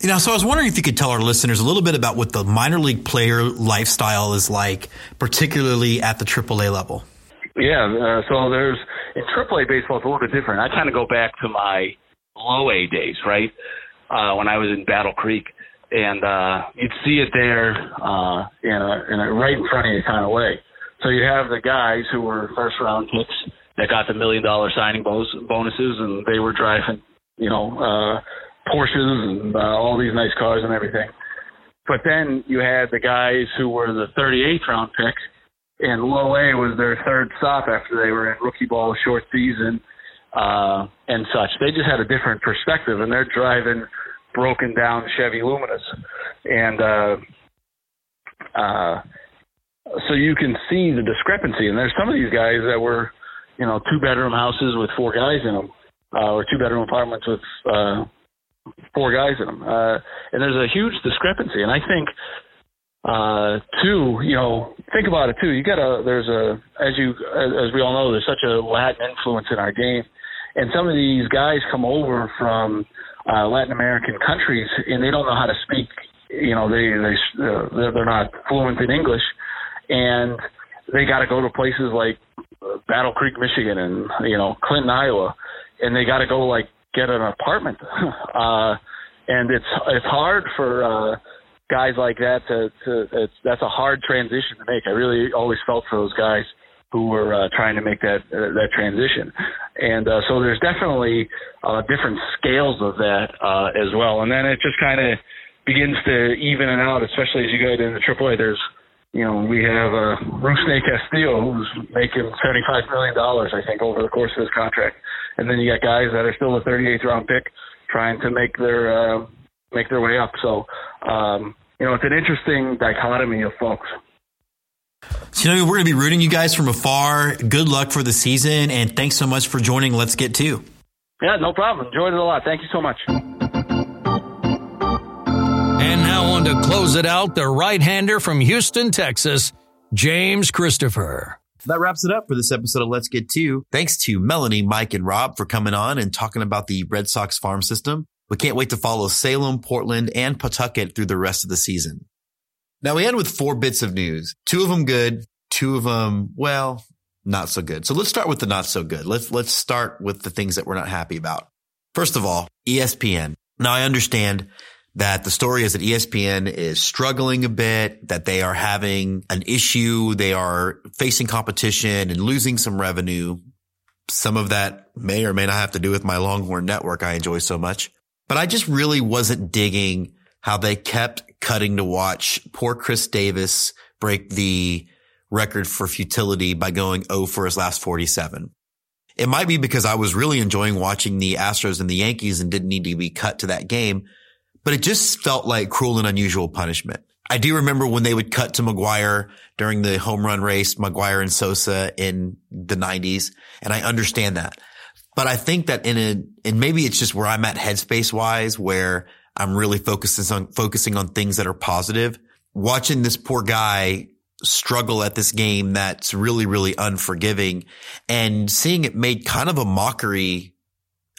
You know, so I was wondering if you could tell our listeners a little bit about what the minor league player lifestyle is like, particularly at the AAA level. Yeah, uh, so there's in AAA baseball it's a little bit different. I kind of go back to my low A days, right? Uh, when I was in Battle Creek, and uh, you'd see it there uh, in a in a right in front of you kind of way. So you have the guys who were first round picks that got the million dollar signing bonus, bonuses, and they were driving, you know, uh, Porsches and uh, all these nice cars and everything. But then you had the guys who were the 38th round pick, and low A was their third stop after they were in rookie ball, a short season, uh, and such. They just had a different perspective, and they're driving broken down Chevy Luminas, and uh, uh, so you can see the discrepancy. And there's some of these guys that were, you know, two bedroom houses with four guys in them, uh, or two bedroom apartments with uh, four guys in them, uh, and there's a huge discrepancy. And I think uh, two, you know, think about it too. You got a there's a as you as, as we all know, there's such a Latin influence in our game, and some of these guys come over from uh, Latin American countries and they don't know how to speak. You know, they they uh, they're, not fluent in English, and they got to go to places like Battle Creek, Michigan, and you know Clinton, Iowa, and they got to go like get an apartment. uh, and it's it's hard for uh, guys like that to, to it's, that's a hard transition to make. I really always felt for those guys who were uh, trying to make that uh, that transition, and uh, so there's definitely uh, different scales of that uh, as well. And then it just kind of begins to even it out, especially as you go into the AAA. There's you know, we have uh, Rusney Castillo who's making $75 million, I think, over the course of his contract. And then you got guys that are still a 38th round pick trying to make their, uh, make their way up. So, um, you know, it's an interesting dichotomy of folks. So, you know, we're going to be rooting you guys from afar. Good luck for the season. And thanks so much for joining Let's Get Two. Yeah, no problem. Enjoyed it a lot. Thank you so much. And now on to close it out, the right-hander from Houston, Texas, James Christopher. That wraps it up for this episode of Let's Get Two. Thanks to Melanie, Mike, and Rob for coming on and talking about the Red Sox farm system. We can't wait to follow Salem, Portland, and Pawtucket through the rest of the season. Now we end with four bits of news. Two of them good, two of them, well, not so good. So let's start with the not so good. Let's, let's start with the things that we're not happy about. First of all, ESPN. Now I understand that the story is that ESPN is struggling a bit, that they are having an issue. They are facing competition and losing some revenue. Some of that may or may not have to do with my Longhorn network I enjoy so much, but I just really wasn't digging how they kept cutting to watch poor Chris Davis break the record for futility by going 0 for his last 47. It might be because I was really enjoying watching the Astros and the Yankees and didn't need to be cut to that game but it just felt like cruel and unusual punishment. I do remember when they would cut to McGwire during the home run race, McGwire and Sosa in the nineties. And I understand that. But I think that in a, and maybe it's just where I'm at headspace wise, where I'm really focusing on, focusing on things that are positive. Watching this poor guy struggle at this game that's really, really unforgiving and seeing it made kind of a mockery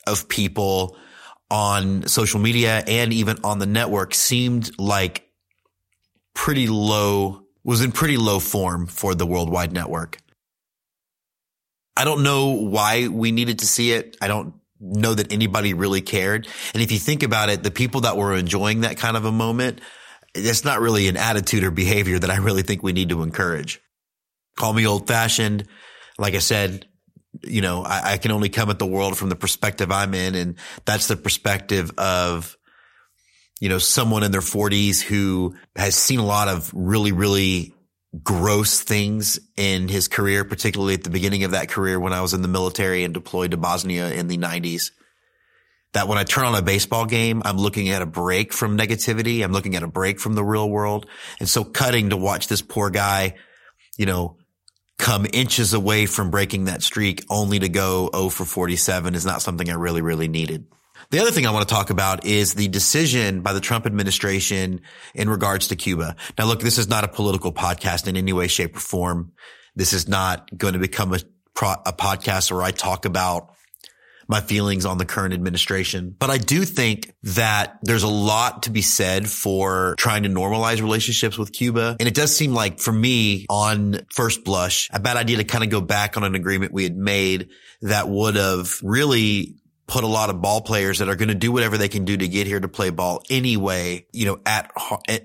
of people on social media and even on the network seemed like pretty low, was in pretty low form for the worldwide network. I don't know why we needed to see it. I don't know that anybody really cared. And if you think about it, the people that were enjoying that kind of a moment, it's not really an attitude or behavior that I really think we need to encourage. Call me old fashioned. Like I said, you know, I, I, can only come at the world from the perspective I'm in. And that's the perspective of, you know, someone in their forties who has seen a lot of really, really gross things in his career, particularly at the beginning of that career when I was in the military and deployed to Bosnia in the nineties. That when I turn on a baseball game, I'm looking at a break from negativity. I'm looking at a break from the real world. And so cutting to watch this poor guy, you know, come inches away from breaking that streak only to go 0 for 47 is not something I really, really needed. The other thing I want to talk about is the decision by the Trump administration in regards to Cuba. Now, look, this is not a political podcast in any way, shape or form. This is not going to become a, a podcast where I talk about my feelings on the current administration. But I do think that there's a lot to be said for trying to normalize relationships with Cuba. And it does seem like for me on first blush, a bad idea to kind of go back on an agreement we had made that would have really put a lot of ball players that are going to do whatever they can do to get here to play ball anyway, you know, at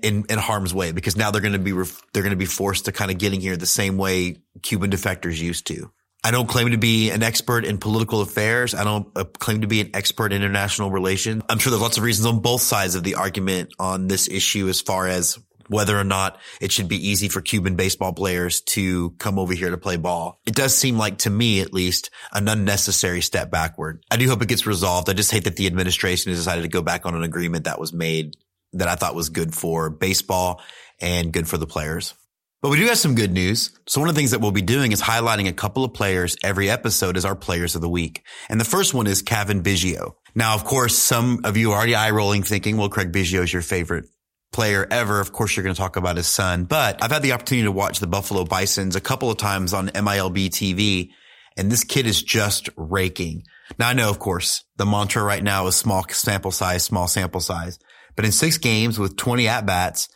in, in harm's way because now they're going to be they're going to be forced to kind of getting here the same way Cuban defectors used to. I don't claim to be an expert in political affairs. I don't uh, claim to be an expert in international relations. I'm sure there's lots of reasons on both sides of the argument on this issue as far as whether or not it should be easy for Cuban baseball players to come over here to play ball. It does seem like to me, at least, an unnecessary step backward. I do hope it gets resolved. I just hate that the administration has decided to go back on an agreement that was made that I thought was good for baseball and good for the players. But we do have some good news. So one of the things that we'll be doing is highlighting a couple of players every episode as our players of the week. And the first one is Cavan Biggio. Now, of course, some of you are already eye rolling thinking, well, Craig Biggio is your favorite player ever. Of course, you're going to talk about his son, but I've had the opportunity to watch the Buffalo Bisons a couple of times on MILB TV, and this kid is just raking. Now, I know, of course, the mantra right now is small sample size, small sample size, but in six games with 20 at bats,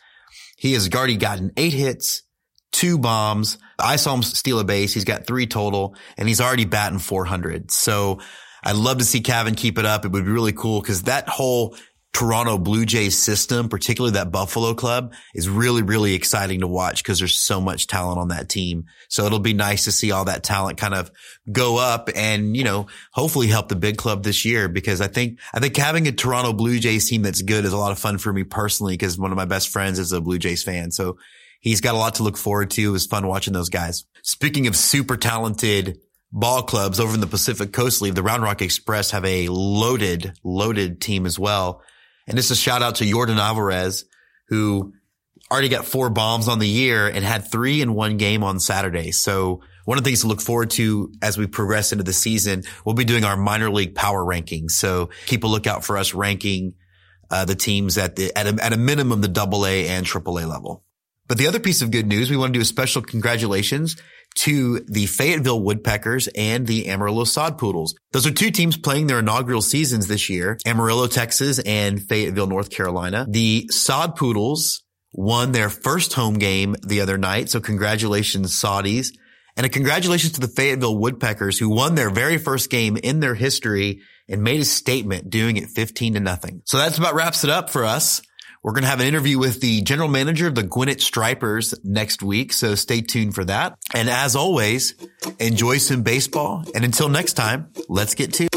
he has already gotten eight hits, two bombs. I saw him steal a base. He's got three total and he's already batting 400. So I'd love to see Cavan keep it up. It would be really cool because that whole Toronto Blue Jays system, particularly that Buffalo club is really, really exciting to watch because there's so much talent on that team. So it'll be nice to see all that talent kind of go up and, you know, hopefully help the big club this year because I think, I think having a Toronto Blue Jays team that's good is a lot of fun for me personally because one of my best friends is a Blue Jays fan. So he's got a lot to look forward to. It was fun watching those guys. Speaking of super talented ball clubs over in the Pacific Coast League, the Round Rock Express have a loaded, loaded team as well. And this is a shout out to Yordan Alvarez, who already got four bombs on the year and had three in one game on Saturday. So one of the things to look forward to as we progress into the season, we'll be doing our minor league power rankings. So keep a lookout for us ranking uh, the teams at the at a, at a minimum the double A and triple A level. But the other piece of good news, we want to do a special congratulations to the Fayetteville Woodpeckers and the Amarillo Sod Poodles. Those are two teams playing their inaugural seasons this year, Amarillo, Texas and Fayetteville, North Carolina. The Sod Poodles won their first home game the other night. So congratulations, Saudis. And a congratulations to the Fayetteville Woodpeckers who won their very first game in their history and made a statement doing it 15 to nothing. So that's about wraps it up for us. We're going to have an interview with the general manager of the Gwinnett Stripers next week. So stay tuned for that. And as always, enjoy some baseball. And until next time, let's get two